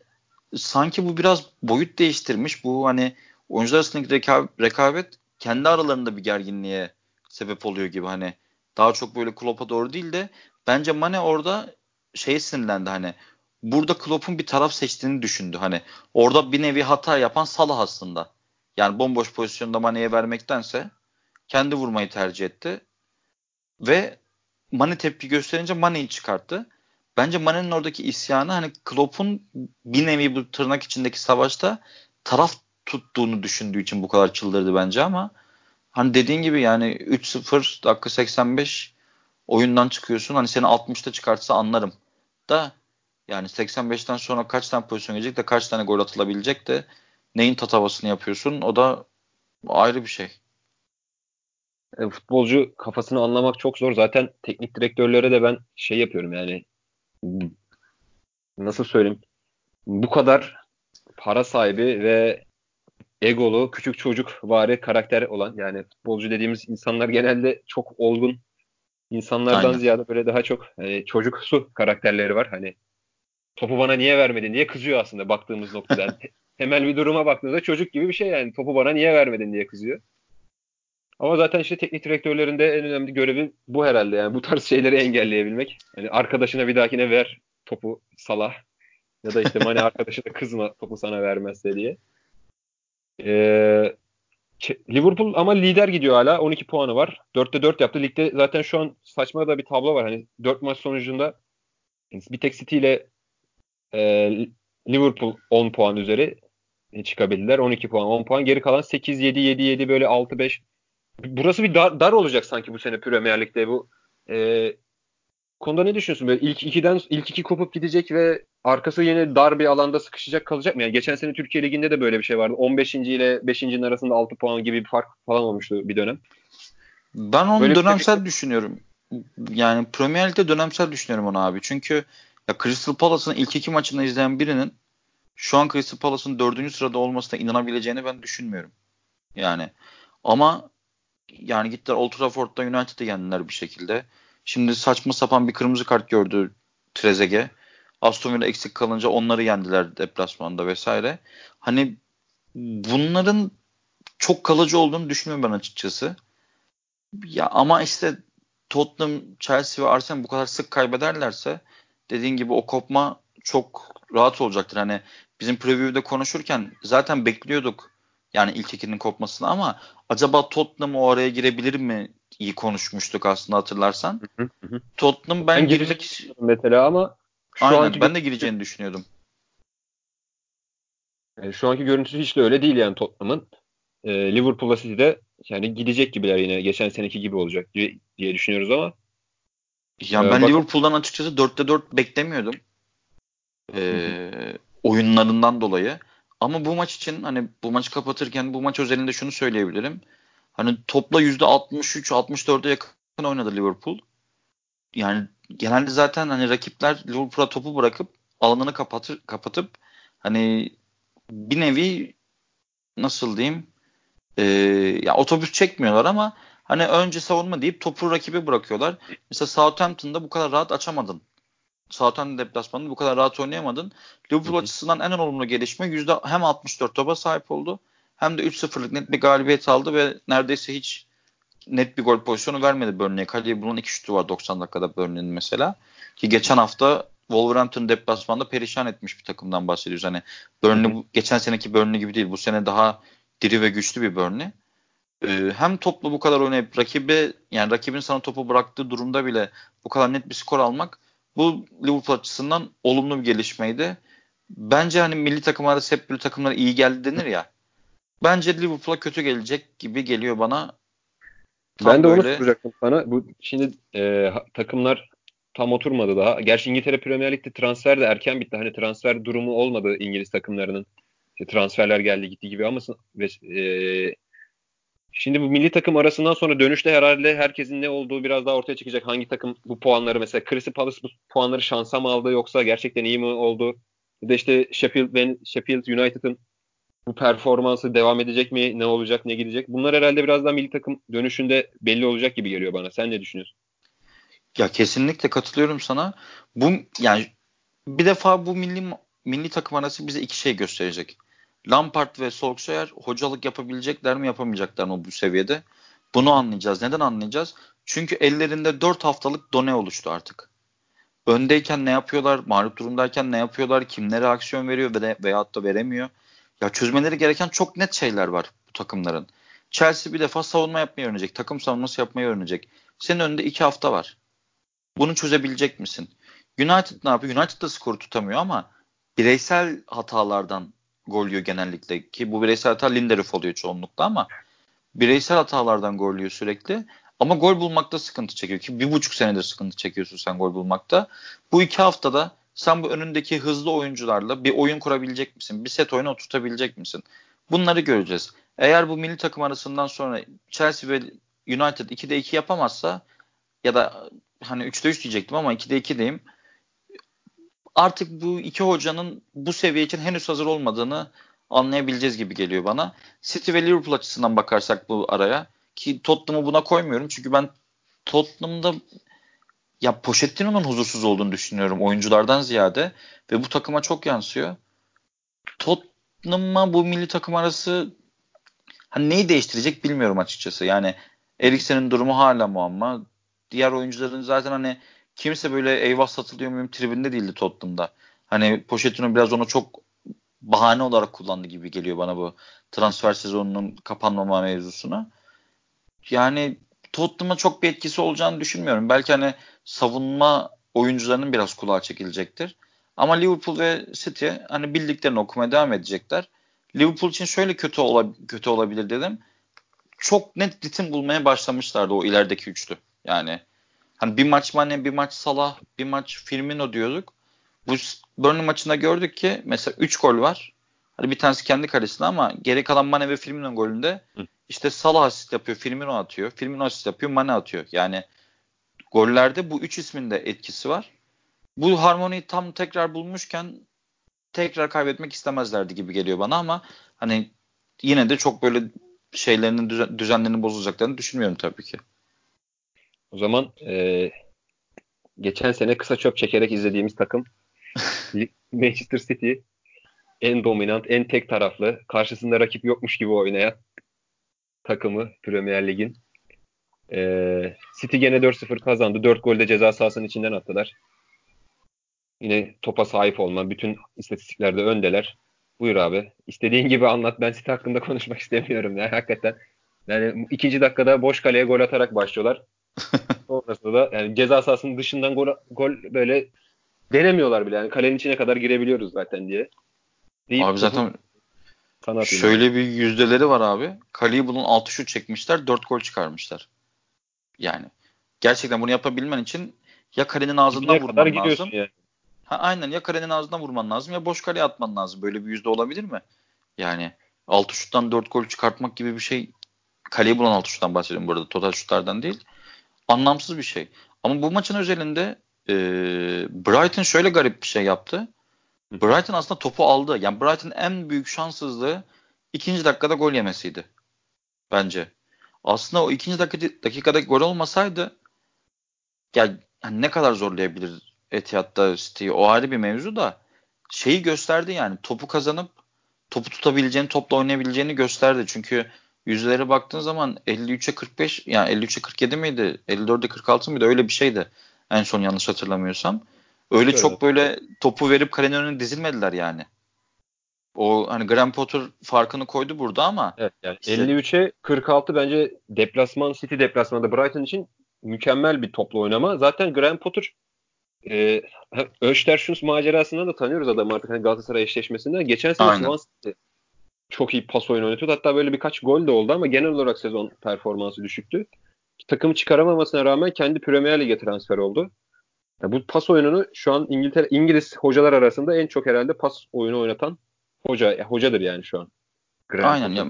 Speaker 2: sanki bu biraz boyut değiştirmiş. Bu hani oyuncular arasındaki rekabet, rekabet kendi aralarında bir gerginliğe sebep oluyor gibi hani daha çok böyle Klopp'a doğru değil de bence Mane orada şey sinirlendi hani burada Klopp'un bir taraf seçtiğini düşündü hani orada bir nevi hata yapan Salah aslında. Yani bomboş pozisyonda Mane'ye vermektense kendi vurmayı tercih etti. Ve Mane tepki gösterince Mane'yi çıkarttı. Bence Mane'nin oradaki isyanı hani Klopp'un bir nevi bu tırnak içindeki savaşta taraf tuttuğunu düşündüğü için bu kadar çıldırdı bence ama hani dediğin gibi yani 3-0 dakika 85 oyundan çıkıyorsun. Hani seni 60'ta çıkartsa anlarım. Da yani 85'ten sonra kaç tane pozisyon gelecek de kaç tane gol atılabilecek de neyin tatavasını yapıyorsun o da ayrı bir şey.
Speaker 1: E, futbolcu kafasını anlamak çok zor. Zaten teknik direktörlere de ben şey yapıyorum yani nasıl söyleyeyim bu kadar para sahibi ve egolu, küçük çocuk vari karakter olan yani futbolcu dediğimiz insanlar genelde çok olgun insanlardan Aynen. ziyade böyle daha çok hani çocuksu karakterleri var. Hani topu bana niye vermedin diye kızıyor aslında baktığımız noktadan. Temel bir duruma baktığımızda çocuk gibi bir şey yani topu bana niye vermedin diye kızıyor. Ama zaten işte teknik direktörlerin de en önemli görevi bu herhalde yani bu tarz şeyleri engelleyebilmek. Hani arkadaşına bir dahakine ver topu Salah ya da işte Mane arkadaşına kızma topu sana vermezse diye. Ee, Liverpool ama lider gidiyor hala. 12 puanı var. 4'te 4 yaptı. Ligde zaten şu an saçma da bir tablo var. Hani 4 maç sonucunda bir tek City ile e, Liverpool 10 puan üzeri çıkabildiler. 12 puan, 10 puan. Geri kalan 8, 7, 7, 7 böyle 6, 5. Burası bir dar, dar olacak sanki bu sene Premier Lig'de bu. E, konuda ne düşünüyorsun? Böyle ilk ikiden ilk iki kopup gidecek ve arkası yine dar bir alanda sıkışacak kalacak mı? Yani geçen sene Türkiye Ligi'nde de böyle bir şey vardı. 15. ile 5.'nin arasında 6 puan gibi bir fark falan olmuştu bir dönem.
Speaker 2: Ben onu böyle dönemsel şey... düşünüyorum. Yani Premier Lig'de dönemsel düşünüyorum onu abi. Çünkü ya Crystal Palace'ın ilk iki maçını izleyen birinin şu an Crystal Palace'ın dördüncü sırada olmasına inanabileceğini ben düşünmüyorum. Yani ama yani gittiler Old Trafford'da United'ı yendiler bir şekilde. Şimdi saçma sapan bir kırmızı kart gördü Trezeguet. Aston Villa eksik kalınca onları yendiler deplasmanda vesaire. Hani bunların çok kalıcı olduğunu düşünmüyorum ben açıkçası. Ya ama işte Tottenham, Chelsea ve Arsenal bu kadar sık kaybederlerse dediğin gibi o kopma çok rahat olacaktır. Hani bizim preview'de konuşurken zaten bekliyorduk yani ilk ikinin kopmasını ama acaba Tottenham o araya girebilir mi iyi konuşmuştuk aslında hatırlarsan.
Speaker 1: Hı hı.
Speaker 2: Tottenham ben, ben girmek
Speaker 1: mesela ama
Speaker 2: şu Aynen anki ben de gireceğini düşünüyordum.
Speaker 1: Yani şu anki görüntüsü hiç de öyle değil yani Tottenham'ın. E, Liverpool'a City'de yani gidecek gibiler yine geçen seneki gibi olacak diye, diye düşünüyoruz ama.
Speaker 2: Ya ee, ben bak- Liverpool'dan açıkçası 4'te 4 beklemiyordum. Ee, oyunlarından dolayı. Ama bu maç için hani bu maçı kapatırken bu maç özelinde şunu söyleyebilirim. Hani topla %63-64'e yakın oynadı Liverpool. Yani genelde zaten hani rakipler Liverpool'a topu bırakıp alanını kapatır, kapatıp hani bir nevi nasıl diyeyim e, ya otobüs çekmiyorlar ama hani önce savunma deyip topu rakibe bırakıyorlar. Mesela Southampton'da bu kadar rahat açamadın. Southampton deplasmanında bu kadar rahat oynayamadın. Liverpool Hı-hı. açısından en önemli gelişme yüzde hem 64 topa sahip oldu hem de 3-0'lık net bir galibiyet aldı ve neredeyse hiç net bir gol pozisyonu vermedi Burnley'e. Kaleye bulan iki şutu var 90 dakikada Burnley'nin mesela. Ki geçen hafta Wolverhampton deplasmanda perişan etmiş bir takımdan bahsediyoruz. Hani Burnley Hı-hı. geçen seneki Burnley gibi değil. Bu sene daha diri ve güçlü bir Burnley. Ee, hem toplu bu kadar oynayıp rakibe yani rakibin sana topu bıraktığı durumda bile bu kadar net bir skor almak bu Liverpool açısından olumlu bir gelişmeydi. Bence hani milli takımlarda hep böyle takımlar iyi geldi denir ya. Bence Liverpool'a kötü gelecek gibi geliyor bana.
Speaker 1: Tam ben de böyle... onu soracaktım sana. Bu şimdi e, takımlar tam oturmadı daha. Gerçi İngiltere Premier Lig'de transfer de erken bitti. Hani transfer durumu olmadı İngiliz takımlarının. İşte transferler geldi gitti gibi ama e, şimdi bu milli takım arasından sonra dönüşte herhalde herkesin ne olduğu biraz daha ortaya çıkacak. Hangi takım bu puanları mesela Crystal Palace bu puanları şansa mı aldı yoksa gerçekten iyi mi oldu? Bir de işte Sheffield, Sheffield United'ın bu performansı devam edecek mi? Ne olacak? Ne gidecek? Bunlar herhalde biraz daha milli takım dönüşünde belli olacak gibi geliyor bana. Sen ne düşünüyorsun?
Speaker 2: Ya kesinlikle katılıyorum sana. Bu yani bir defa bu milli milli takım arası bize iki şey gösterecek. Lampard ve Solskjaer hocalık yapabilecekler mi yapamayacaklar mı bu seviyede? Bunu anlayacağız. Neden anlayacağız? Çünkü ellerinde 4 haftalık done oluştu artık. Öndeyken ne yapıyorlar? Mağlup durumdayken ne yapıyorlar? Kimlere aksiyon veriyor ve veyahut da veremiyor? Ya çözmeleri gereken çok net şeyler var bu takımların. Chelsea bir defa savunma yapmayı öğrenecek. Takım savunması yapmayı öğrenecek. Senin önünde iki hafta var. Bunu çözebilecek misin? United ne yapıyor? United da skoru tutamıyor ama bireysel hatalardan gol yiyor genellikle. Ki bu bireysel hata Lindelöf oluyor çoğunlukla ama bireysel hatalardan gol yiyor sürekli. Ama gol bulmakta sıkıntı çekiyor ki bir buçuk senedir sıkıntı çekiyorsun sen gol bulmakta. Bu iki haftada sen bu önündeki hızlı oyuncularla bir oyun kurabilecek misin? Bir set oyunu oturtabilecek misin? Bunları göreceğiz. Eğer bu milli takım arasından sonra Chelsea ve United 2'de 2 yapamazsa ya da hani 3'te 3 diyecektim ama 2'de 2 diyeyim. Artık bu iki hocanın bu seviye için henüz hazır olmadığını anlayabileceğiz gibi geliyor bana. City ve Liverpool açısından bakarsak bu araya ki Tottenham'ı buna koymuyorum çünkü ben Tottenham'da ya Pochettino'nun huzursuz olduğunu düşünüyorum oyunculardan ziyade ve bu takıma çok yansıyor. Tottenham'a bu milli takım arası hani neyi değiştirecek bilmiyorum açıkçası. Yani Eriksen'in durumu hala muamma. Diğer oyuncuların zaten hani kimse böyle eyvah satılıyor muyum tribünde değildi Tottenham'da. Hani Pochettino biraz onu çok bahane olarak kullandı gibi geliyor bana bu transfer sezonunun kapanmama mevzusuna. Yani Tottenham'a çok bir etkisi olacağını düşünmüyorum. Belki hani savunma oyuncularının biraz kulağa çekilecektir. Ama Liverpool ve City hani bildiklerini okumaya devam edecekler. Liverpool için şöyle kötü ola, kötü olabilir dedim. Çok net ritim bulmaya başlamışlardı o ilerideki üçlü. Yani hani bir maç Mane, bir maç Salah, bir maç Firmino diyorduk. Bu Burnley maçında gördük ki mesela 3 gol var. Hani bir tanesi kendi kalesinde ama geri kalan Mane ve Firmino golünde Hı. işte Salah asist yapıyor, Firmino atıyor. Firmino asist yapıyor, Mane atıyor. Yani gollerde bu üç ismin de etkisi var. Bu harmoniyi tam tekrar bulmuşken tekrar kaybetmek istemezlerdi gibi geliyor bana ama hani yine de çok böyle şeylerinin düzen, düzenlerinin bozulacaklarını düşünmüyorum tabii ki.
Speaker 1: O zaman e, geçen sene kısa çöp çekerek izlediğimiz takım Manchester City en dominant, en tek taraflı, karşısında rakip yokmuş gibi oynayan takımı Premier Lig'in. Ee, City gene 4-0 kazandı. 4 golde ceza sahasının içinden attılar. Yine topa sahip olma. Bütün istatistiklerde öndeler. Buyur abi. İstediğin gibi anlat. Ben City hakkında konuşmak istemiyorum. Yani hakikaten. Yani ikinci dakikada boş kaleye gol atarak başlıyorlar. Sonrasında da yani ceza sahasının dışından gol, gol böyle denemiyorlar bile. Yani kalenin içine kadar girebiliyoruz zaten diye.
Speaker 2: Deyip abi zaten şöyle bir yüzdeleri var abi. Kaleyi bunun 6 şut çekmişler. 4 gol çıkarmışlar. Yani gerçekten bunu yapabilmen için ya kalenin ağzından vurman lazım. Yani. Ha, aynen ya kalenin ağzından vurman lazım ya boş kaleye atman lazım. Böyle bir yüzde olabilir mi? Yani 6 şuttan 4 gol çıkartmak gibi bir şey kaleyi bulan 6 şuttan bahsediyorum burada. Total şutlardan değil. Anlamsız bir şey. Ama bu maçın özelinde e, Brighton şöyle garip bir şey yaptı. Brighton aslında topu aldı. Yani Brighton en büyük şanssızlığı ikinci dakikada gol yemesiydi. Bence. Aslında o ikinci dakika, dakikada gol olmasaydı ya yani ne kadar zorlayabilir Etihad'da City'yi o ayrı bir mevzu da şeyi gösterdi yani topu kazanıp topu tutabileceğini, topla oynayabileceğini gösterdi. Çünkü yüzlere baktığın zaman 53'e 45 yani 53'e 47 miydi? 54'e 46 mıydı? Öyle bir şeydi. En son yanlış hatırlamıyorsam. Öyle evet. çok böyle topu verip kalenin önüne dizilmediler yani. O hani Graham Potter farkını koydu burada ama.
Speaker 1: Evet yani işte, 53'e 46 bence deplasman City deplasmanında Brighton için mükemmel bir toplu oynama. Zaten Graham Potter e, Östersund macerasından da tanıyoruz adamı artık hani Galatasaray eşleşmesinden. Geçen sene Swansea çok iyi pas oyunu oynatıyordu. Hatta böyle birkaç gol de oldu ama genel olarak sezon performansı düşüktü. Takım çıkaramamasına rağmen kendi Premier Lig'e transfer oldu. Yani bu pas oyununu şu an İngiltere İngiliz hocalar arasında en çok herhalde pas oyunu oynatan hoca ya, hocadır yani şu an.
Speaker 2: Grant Aynen ya.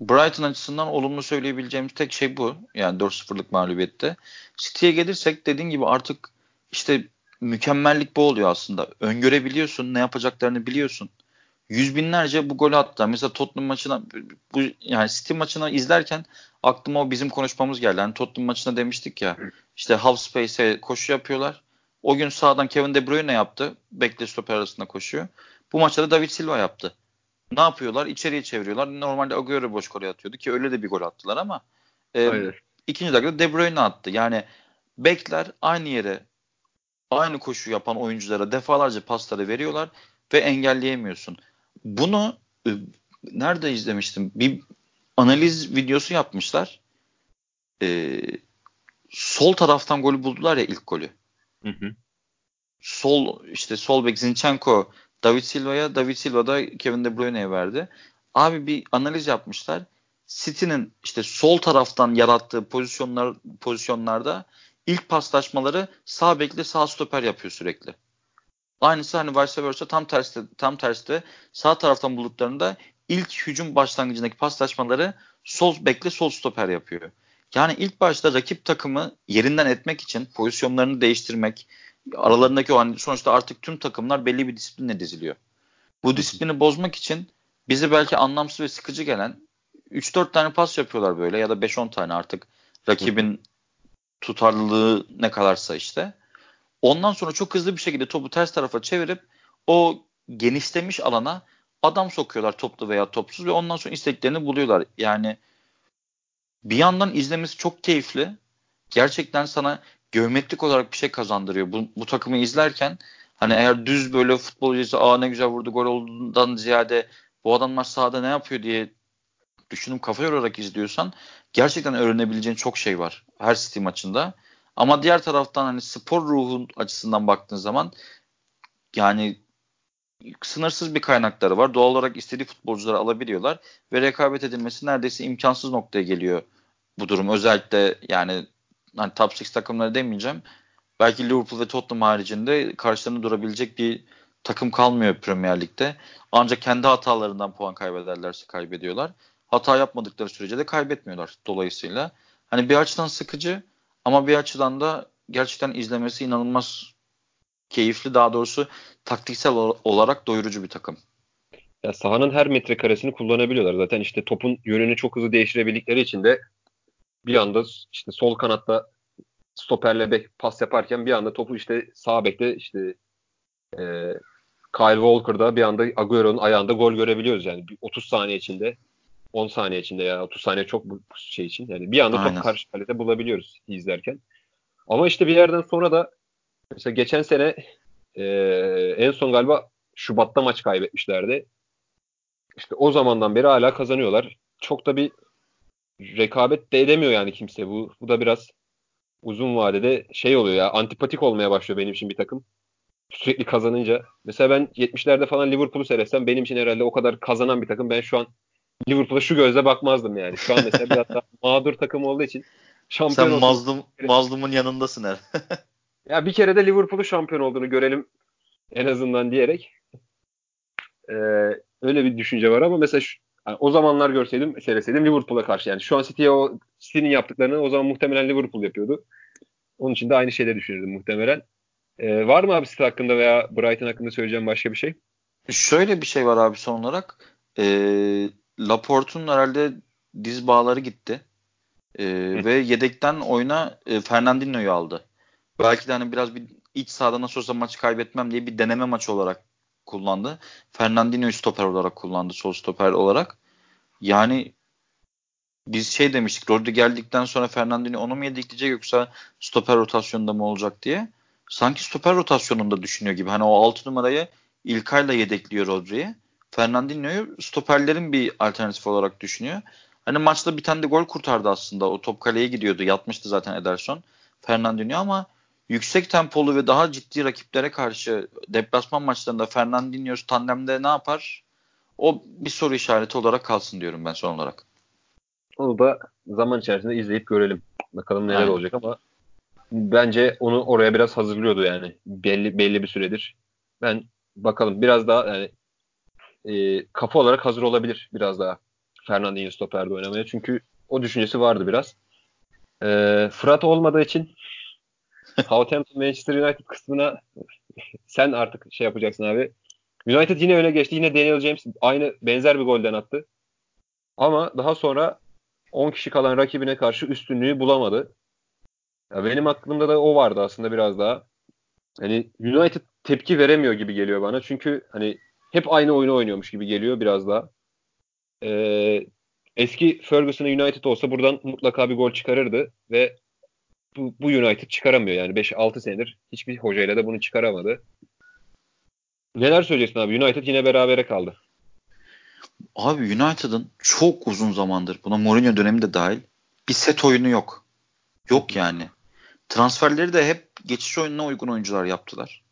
Speaker 2: Brighton açısından olumlu söyleyebileceğimiz tek şey bu. Yani 4-0'lık mağlubiyette. City'ye gelirsek dediğin gibi artık işte mükemmellik bu oluyor aslında. Öngörebiliyorsun, ne yapacaklarını biliyorsun. Yüz binlerce bu golü attı. Mesela Tottenham maçına bu yani City maçını izlerken aklıma o bizim konuşmamız geldi. Yani Tottenham maçına demiştik ya. işte half space'e koşu yapıyorlar. O gün sağdan Kevin De Bruyne yaptı. Bekle stoper arasında koşuyor. Bu maçta da David Silva yaptı. Ne yapıyorlar? İçeriye çeviriyorlar. Normalde Agüero boş gol atıyordu ki öyle de bir gol attılar ama e, ikinci dakikada De Bruyne attı. Yani bekler aynı yere aynı koşu yapan oyunculara defalarca pasları veriyorlar ve engelleyemiyorsun. Bunu e, nerede izlemiştim? Bir analiz videosu yapmışlar. E, sol taraftan golü buldular ya ilk golü. Hı hı. Sol işte sol bek Zinchenko David Silva'ya, David Silva da Kevin De Bruyne'ye verdi. Abi bir analiz yapmışlar. City'nin işte sol taraftan yarattığı pozisyonlar pozisyonlarda ilk paslaşmaları sağ bekle sağ stoper yapıyor sürekli. Aynısı hani vice versa tam tersi tam tersi de sağ taraftan bulduklarında ilk hücum başlangıcındaki paslaşmaları sol bekle sol stoper yapıyor. Yani ilk başta rakip takımı yerinden etmek için pozisyonlarını değiştirmek, aralarındaki o hani sonuçta artık tüm takımlar belli bir disiplinle diziliyor. Bu disiplini bozmak için bize belki anlamsız ve sıkıcı gelen 3-4 tane pas yapıyorlar böyle ya da 5-10 tane artık rakibin tutarlılığı ne kadarsa işte. Ondan sonra çok hızlı bir şekilde topu ters tarafa çevirip o genişlemiş alana adam sokuyorlar toplu veya topsuz ve ondan sonra isteklerini buluyorlar. Yani bir yandan izlemesi çok keyifli. Gerçekten sana geometrik olarak bir şey kazandırıyor. Bu, bu takımı izlerken hani eğer düz böyle futbolcusu aa ne güzel vurdu gol olduğundan ziyade bu adamlar sahada ne yapıyor diye düşünüp kafa yorarak izliyorsan gerçekten öğrenebileceğin çok şey var her City maçında. Ama diğer taraftan hani spor ruhu açısından baktığın zaman yani sınırsız bir kaynakları var. Doğal olarak istediği futbolcuları alabiliyorlar ve rekabet edilmesi neredeyse imkansız noktaya geliyor bu durum. Özellikle yani hani top 6 takımları demeyeceğim. Belki Liverpool ve Tottenham haricinde karşılarında durabilecek bir takım kalmıyor Premier Lig'de. Ancak kendi hatalarından puan kaybederlerse kaybediyorlar. Hata yapmadıkları sürece de kaybetmiyorlar dolayısıyla. Hani bir açıdan sıkıcı ama bir açıdan da gerçekten izlemesi inanılmaz keyifli daha doğrusu taktiksel olarak doyurucu bir takım.
Speaker 1: Ya sahanın her metrekaresini kullanabiliyorlar. Zaten işte topun yönünü çok hızlı değiştirebildikleri için de bir anda işte sol kanatta stoperle bek pas yaparken bir anda topu işte sağ bekte işte e, Kyle Walker'da bir anda Agüero'nun ayağında gol görebiliyoruz yani 30 saniye içinde 10 saniye içinde ya 30 saniye çok bu şey için yani bir anda Aynen. top karşı kalede bulabiliyoruz izlerken. Ama işte bir yerden sonra da mesela geçen sene e, en son galiba Şubat'ta maç kaybetmişlerdi. İşte o zamandan beri hala kazanıyorlar. Çok da bir rekabet de edemiyor yani kimse. Bu, bu da biraz uzun vadede şey oluyor ya antipatik olmaya başlıyor benim için bir takım. Sürekli kazanınca. Mesela ben 70'lerde falan Liverpool'u seyretsem benim için herhalde o kadar kazanan bir takım. Ben şu an Liverpool'a şu gözle bakmazdım yani. Şu an mesela biraz daha mağdur takım olduğu için
Speaker 2: şampiyon Sen mazlum, mazlumun yanındasın her.
Speaker 1: ya bir kere de Liverpool'u şampiyon olduğunu görelim en azından diyerek e, öyle bir düşünce var ama mesela şu, yani o zamanlar görseydim, seyreseydim Liverpool'a karşı yani şu an City'ye o City'nin yaptıklarını o zaman muhtemelen Liverpool yapıyordu. Onun için de aynı şeyleri düşünürdüm muhtemelen. E, var mı abi City hakkında veya Brighton hakkında söyleyeceğim başka bir şey?
Speaker 2: Şöyle bir şey var abi son olarak. E, Laporte'un herhalde diz bağları gitti. E, ve yedekten oyuna e, Fernandinho'yu aldı. Belki de hani biraz bir iç sahada nasıl olsa maçı kaybetmem diye bir deneme maçı olarak kullandı. Fernandinho'yu stoper olarak kullandı. Sol stoper olarak. Yani biz şey demiştik. Rodri geldikten sonra Fernandinho onu mu yedekleyecek yoksa stoper rotasyonunda mı olacak diye. Sanki stoper rotasyonunda düşünüyor gibi. Hani o 6 numarayı İlkay'la yedekliyor Rodri'ye. Fernandinho'yu stoperlerin bir alternatif olarak düşünüyor. Hani maçta bir tane de gol kurtardı aslında. O top kaleye gidiyordu. Yatmıştı zaten Ederson. Fernandinho ama yüksek tempolu ve daha ciddi rakiplere karşı deplasman maçlarında Fernandinho tandemde ne yapar? O bir soru işareti olarak kalsın diyorum ben son olarak.
Speaker 1: Onu da zaman içerisinde izleyip görelim. Bakalım neler Aynen. olacak ama bence onu oraya biraz hazırlıyordu yani. Belli belli bir süredir. Ben bakalım biraz daha yani e, kafa olarak hazır olabilir biraz daha Fernandinho stoperde oynamaya. Çünkü o düşüncesi vardı biraz. E, Fırat olmadığı için Southampton Manchester United kısmına sen artık şey yapacaksın abi. United yine öne geçti. Yine Daniel James aynı benzer bir golden attı. Ama daha sonra 10 kişi kalan rakibine karşı üstünlüğü bulamadı. Ya benim aklımda da o vardı aslında biraz daha. Hani United tepki veremiyor gibi geliyor bana. Çünkü hani hep aynı oyunu oynuyormuş gibi geliyor biraz daha. Ee, eski Ferguson'a United olsa buradan mutlaka bir gol çıkarırdı ve bu, bu United çıkaramıyor yani 5-6 senedir hiçbir hocayla da bunu çıkaramadı. Neler söyleyeceksin abi? United yine berabere kaldı.
Speaker 2: Abi United'ın çok uzun zamandır buna Mourinho dönemi de dahil bir set oyunu yok. Yok yani. Transferleri de hep geçiş oyununa uygun oyuncular yaptılar.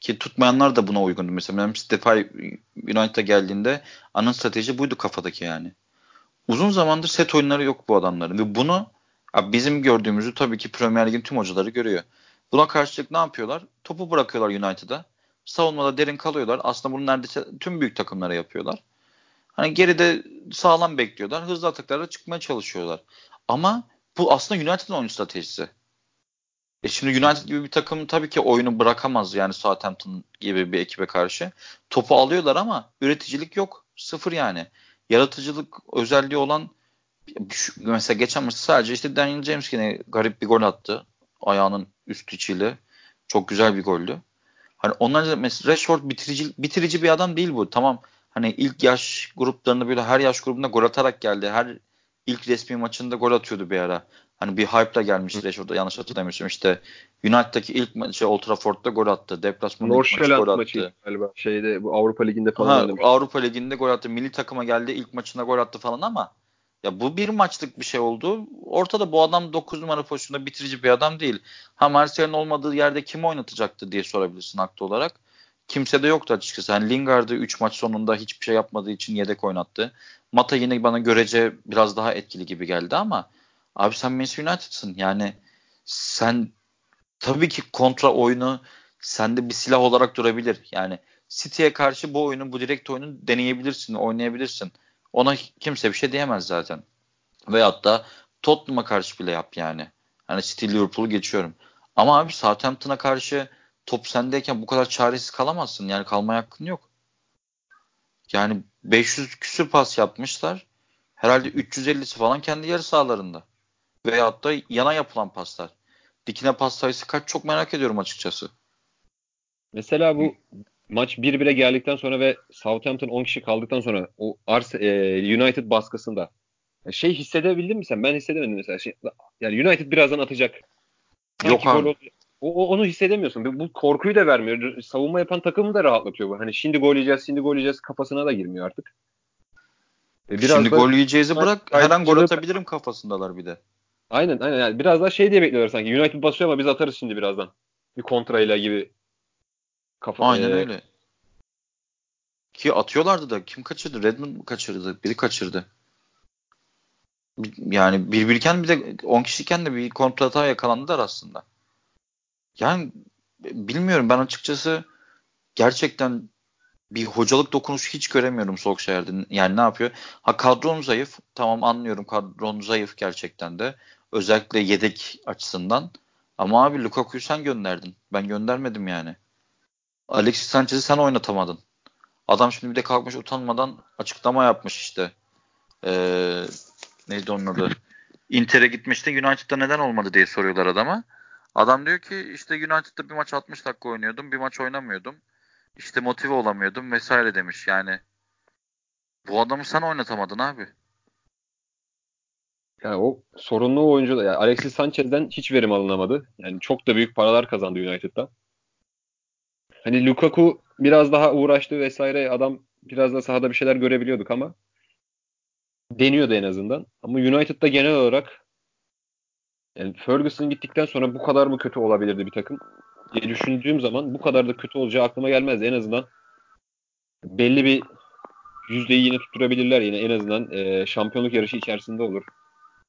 Speaker 2: Ki tutmayanlar da buna uygundu. Mesela Memphis Depay United'a geldiğinde ana strateji buydu kafadaki yani. Uzun zamandır set oyunları yok bu adamların ve bunu bizim gördüğümüzü tabii ki Premier Lig'in tüm hocaları görüyor. Buna karşılık ne yapıyorlar? Topu bırakıyorlar United'a. Savunmada derin kalıyorlar. Aslında bunu neredeyse tüm büyük takımlara yapıyorlar. Hani geride sağlam bekliyorlar. Hızlı ataklarla çıkmaya çalışıyorlar. Ama bu aslında United'ın oyun stratejisi. E şimdi United gibi bir takım tabii ki oyunu bırakamaz yani Southampton gibi bir ekibe karşı. Topu alıyorlar ama üreticilik yok. Sıfır yani. Yaratıcılık özelliği olan mesela geçen maçta sadece işte Daniel James yine garip bir gol attı. Ayağının üst içiyle. Çok güzel bir goldü. Hani ondan mesela Rashford bitirici, bitirici bir adam değil bu. Tamam hani ilk yaş gruplarında böyle her yaş grubunda gol atarak geldi. Her ilk resmi maçında gol atıyordu bir ara. Hani bir hype'la gelmişti Rashford'a yanlış hatırlamıyorsam. İşte United'daki ilk maçı Old Trafford'da gol attı. Deplasmanda ilk maçı gol attı.
Speaker 1: galiba. Şeyde bu Avrupa Ligi'nde falan
Speaker 2: ha, Avrupa Ligi'nde gol attı. Milli takıma geldi. ilk maçında gol attı falan ama ya bu bir maçlık bir şey oldu. Ortada bu adam 9 numara pozisyonda bitirici bir adam değil. Ha Martial'in olmadığı yerde kim oynatacaktı diye sorabilirsin haklı olarak. Kimse de yoktu açıkçası. Yani Lingard'ı 3 maç sonunda hiçbir şey yapmadığı için yedek oynattı. Mata yine bana görece biraz daha etkili gibi geldi ama abi sen Manchester United'sın. Yani sen tabii ki kontra oyunu sende bir silah olarak durabilir. Yani City'ye karşı bu oyunu, bu direkt oyunu deneyebilirsin, oynayabilirsin. Ona kimse bir şey diyemez zaten. Veyahut da Tottenham'a karşı bile yap yani. Hani City Liverpool'u geçiyorum. Ama abi Southampton'a karşı top sendeyken bu kadar çaresiz kalamazsın. Yani kalmaya hakkın yok. Yani 500 küsür pas yapmışlar. Herhalde 350'si falan kendi yarı sahalarında. Veyahut da yana yapılan paslar. Dikine pas sayısı kaç çok merak ediyorum açıkçası.
Speaker 1: Mesela bu maç 1-1'e geldikten sonra ve Southampton 10 kişi kaldıktan sonra o Ars e, United baskısında şey hissedebildin mi sen? Ben hissedemedim mesela. Şey, yani United birazdan atacak.
Speaker 2: Sanki Yok abi.
Speaker 1: O, o, onu hissedemiyorsun. Bu korkuyu da vermiyor. Savunma yapan takımı da rahatlatıyor bu. Hani şimdi gol yiyeceğiz, şimdi gol yiyeceğiz kafasına da girmiyor artık.
Speaker 2: E biraz şimdi gol yiyeceğizi bırak her an gol atabilirim kafasındalar bir de.
Speaker 1: Aynen aynen. Yani biraz daha şey diye bekliyorlar sanki. United basıyor ama biz atarız şimdi birazdan. Bir kontrayla gibi.
Speaker 2: Kafa, Aynen e, öyle. Ki atıyorlardı da kim kaçırdı? Redmond mu kaçırdı? Biri kaçırdı. Yani bir birken bir de 10 kişiyken de bir kontrata yakalandılar aslında. Yani bilmiyorum ben açıkçası gerçekten bir hocalık dokunuşu hiç göremiyorum Solskjaer'de. Yani ne yapıyor? Ha kadron zayıf. Tamam anlıyorum kadron zayıf gerçekten de. Özellikle yedek açısından. Ama abi Lukaku'yu sen gönderdin. Ben göndermedim yani. Alexis Sanchez'i sen oynatamadın. Adam şimdi bir de kalkmış utanmadan açıklama yapmış işte. Ee, neydi onun adı? Inter'e gitmişti United'da neden olmadı diye soruyorlar adama. Adam diyor ki işte United'da bir maç 60 dakika oynuyordum, bir maç oynamıyordum. İşte motive olamıyordum vesaire demiş. Yani bu adamı sen oynatamadın abi.
Speaker 1: Yani o sorunlu oyuncu yani Alexis Sanchez'den hiç verim alınamadı. Yani çok da büyük paralar kazandı United'da. Hani Lukaku biraz daha uğraştı vesaire adam biraz da sahada bir şeyler görebiliyorduk ama deniyordu en azından. Ama United'da genel olarak yani Ferguson gittikten sonra bu kadar mı kötü olabilirdi bir takım diye düşündüğüm zaman bu kadar da kötü olacağı aklıma gelmezdi. En azından belli bir yüzdeyi yine tutturabilirler yine en azından e, şampiyonluk yarışı içerisinde olur.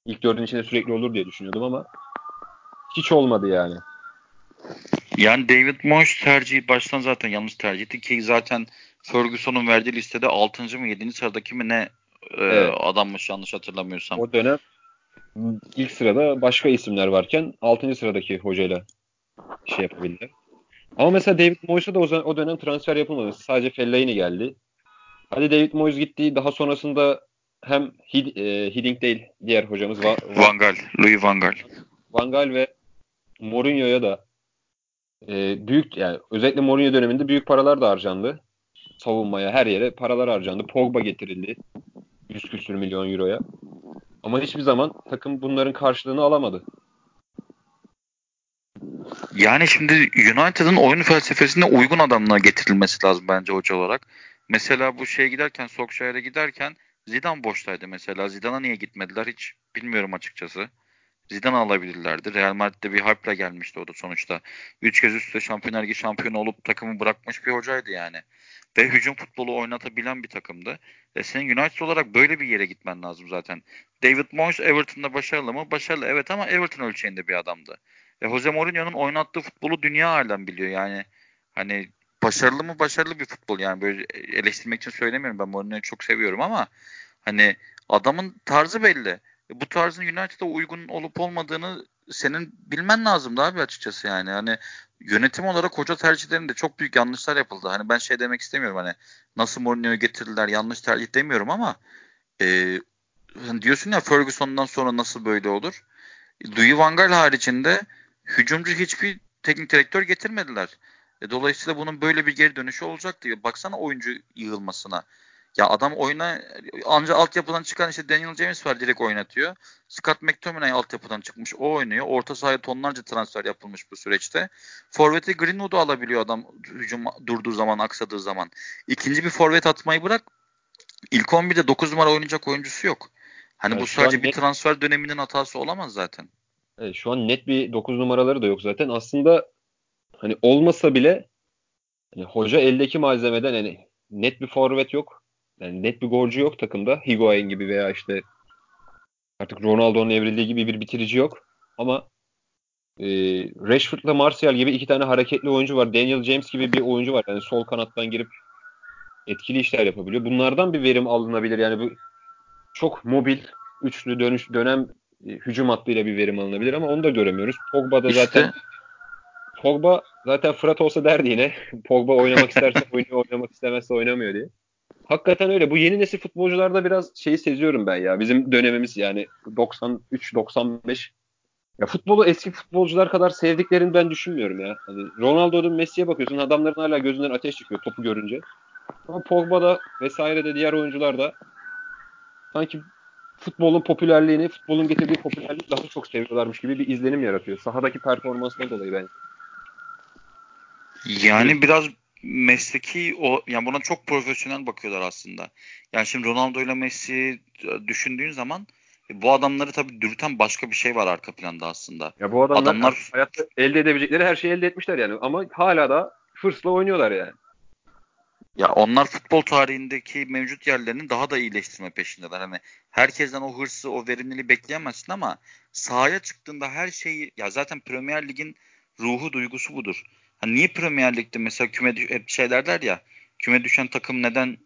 Speaker 1: İlk dördün içinde sürekli olur diye düşünüyordum ama hiç olmadı yani.
Speaker 2: Yani David Moyes tercihi baştan zaten yanlış tercihti ki zaten Ferguson'un verdiği listede 6. mı 7. sıradaki mi ne e, evet. adammış yanlış hatırlamıyorsam.
Speaker 1: O dönem ilk sırada başka isimler varken 6. sıradaki hocayla şey yapabildiler. Ama mesela David Moyes'a da o, dönem transfer yapılmadı. Sadece Fellaini geldi. Hadi David Moyes gitti. Daha sonrasında hem Hid, e, Hiddink değil diğer hocamız Va,
Speaker 2: Van Gaal, Louis Van Gaal.
Speaker 1: Van Gaal ve Mourinho'ya da e, büyük yani özellikle Mourinho döneminde büyük paralar da harcandı. Savunmaya her yere paralar harcandı. Pogba getirildi. 100 küsür milyon euroya. Ama hiçbir zaman takım bunların karşılığını alamadı.
Speaker 2: Yani şimdi United'ın oyun felsefesine uygun adamlar getirilmesi lazım bence hoca olarak. Mesela bu şeye giderken, Solskjaer'e giderken Zidane boştaydı mesela. Zidane'a niye gitmediler hiç bilmiyorum açıkçası. Zidane alabilirlerdi. Real Madrid'de bir hype'la gelmişti o da sonuçta. Üç kez üstte Şampiyonlar Ligi şampiyonu olup takımı bırakmış bir hocaydı yani. Ve hücum futbolu oynatabilen bir takımdı. E senin United olarak böyle bir yere gitmen lazım zaten. David Moyes Everton'da başarılı mı? Başarılı evet ama Everton ölçeğinde bir adamdı. Ve Jose Mourinho'nun oynattığı futbolu dünya halen biliyor. Yani hani başarılı mı? Başarılı bir futbol. Yani böyle eleştirmek için söylemiyorum. Ben Mourinho'yu çok seviyorum ama hani adamın tarzı belli. E, bu tarzın United'a uygun olup olmadığını senin bilmen lazımdı abi açıkçası yani. Hani yönetim olarak hoca tercihlerinde çok büyük yanlışlar yapıldı. Hani ben şey demek istemiyorum hani nasıl Mourinho'yu getirdiler yanlış tercih demiyorum ama e, hani diyorsun ya Ferguson'dan sonra nasıl böyle olur? Louis Van Gaal haricinde hücumcu hiçbir teknik direktör getirmediler. E, dolayısıyla bunun böyle bir geri dönüşü olacaktı. Baksana oyuncu yığılmasına. Ya adam oyuna anca altyapıdan çıkan işte Daniel James var direkt oynatıyor. Scott McTominay altyapıdan çıkmış o oynuyor. Orta sahaya tonlarca transfer yapılmış bu süreçte. Forvet'i Greenwood'u alabiliyor adam hücum durduğu zaman aksadığı zaman. İkinci bir forvet atmayı bırak. İlk 11'de 9 numara oynayacak oyuncusu yok. Hani yani bu sadece bir net, transfer döneminin hatası olamaz zaten.
Speaker 1: Evet, şu an net bir 9 numaraları da yok zaten. Aslında hani olmasa bile hani hoca eldeki malzemeden hani net bir forvet yok. Yani net bir golcü yok takımda. Higuain gibi veya işte artık Ronaldo'nun evrildiği gibi bir bitirici yok. Ama e, Rashford'la Martial gibi iki tane hareketli oyuncu var. Daniel James gibi bir oyuncu var. Yani sol kanattan girip etkili işler yapabiliyor. Bunlardan bir verim alınabilir. Yani bu çok mobil, üçlü dönüş dönem e, hücum hattıyla bir verim alınabilir ama onu da göremiyoruz. Pogba da işte, zaten Pogba zaten Fırat olsa derdi yine. Pogba oynamak isterse oynuyor, oynamak istemezse oynamıyor diye. Hakikaten öyle. Bu yeni nesil futbolcularda biraz şeyi seziyorum ben ya. Bizim dönemimiz yani 93-95 ya futbolu eski futbolcular kadar sevdiklerini ben düşünmüyorum ya. Hani Ronaldo'nun Messi'ye bakıyorsun adamların hala gözünden ateş çıkıyor topu görünce. Ama Pogba'da vesaire de diğer oyuncular da sanki futbolun popülerliğini, futbolun getirdiği popülerliği daha çok seviyorlarmış gibi bir izlenim yaratıyor. Sahadaki performansından dolayı bence.
Speaker 2: Yani biraz mesleki o yani buna çok profesyonel bakıyorlar aslında. Yani şimdi Ronaldo ile Messi düşündüğün zaman e, bu adamları tabii dürten başka bir şey var arka planda aslında.
Speaker 1: Ya bu adamlar, adamlar hayatta elde edebilecekleri her şeyi elde etmişler yani ama hala da hırsla oynuyorlar yani.
Speaker 2: Ya onlar futbol tarihindeki mevcut yerlerini daha da iyileştirme peşindeler. Hani herkesten o hırsı, o verimliliği bekleyemezsin ama sahaya çıktığında her şeyi ya zaten Premier Lig'in ruhu duygusu budur. Hani niye Premier Lig'de mesela küme hep şey derler ya küme düşen takım neden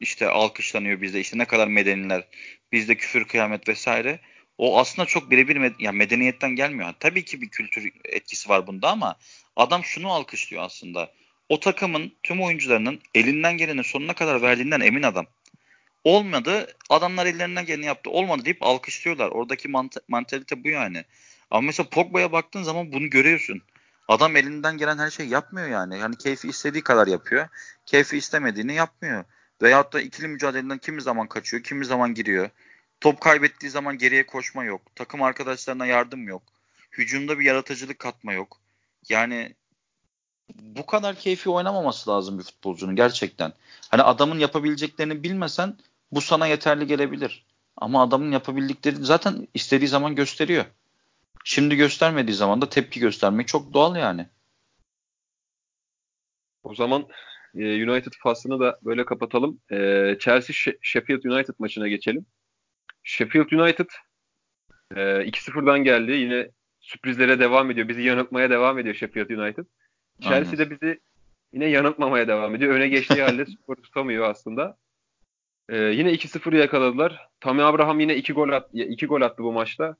Speaker 2: işte alkışlanıyor bizde işte ne kadar medeniler bizde küfür kıyamet vesaire o aslında çok birebir med yani medeniyetten gelmiyor. Tabii ki bir kültür etkisi var bunda ama adam şunu alkışlıyor aslında. O takımın tüm oyuncularının elinden gelenin sonuna kadar verdiğinden emin adam. Olmadı adamlar ellerinden geleni yaptı. Olmadı deyip alkışlıyorlar. Oradaki mant- mantalite bu yani. Ama mesela Pogba'ya baktığın zaman bunu görüyorsun. Adam elinden gelen her şeyi yapmıyor yani. Yani keyfi istediği kadar yapıyor. Keyfi istemediğini yapmıyor. Veyahut da ikili mücadeleden kimi zaman kaçıyor, kimi zaman giriyor. Top kaybettiği zaman geriye koşma yok. Takım arkadaşlarına yardım yok. Hücumda bir yaratıcılık katma yok. Yani bu kadar keyfi oynamaması lazım bir futbolcunun gerçekten. Hani adamın yapabileceklerini bilmesen bu sana yeterli gelebilir. Ama adamın yapabildikleri zaten istediği zaman gösteriyor. Şimdi göstermediği zaman da tepki göstermek çok doğal yani.
Speaker 1: O zaman e, United faslını da böyle kapatalım. E, Chelsea Sheffield United maçına geçelim. Sheffield United e, 2-0'dan geldi. Yine sürprizlere devam ediyor. Bizi yanıltmaya devam ediyor Sheffield United. Chelsea Aynen. de bizi yine yanıltmamaya devam ediyor. Öne geçtiği halde skoru tutamıyor aslında. Ee, yine 2-0 yakaladılar. Tammy Abraham yine 2 gol 2 gol attı bu maçta.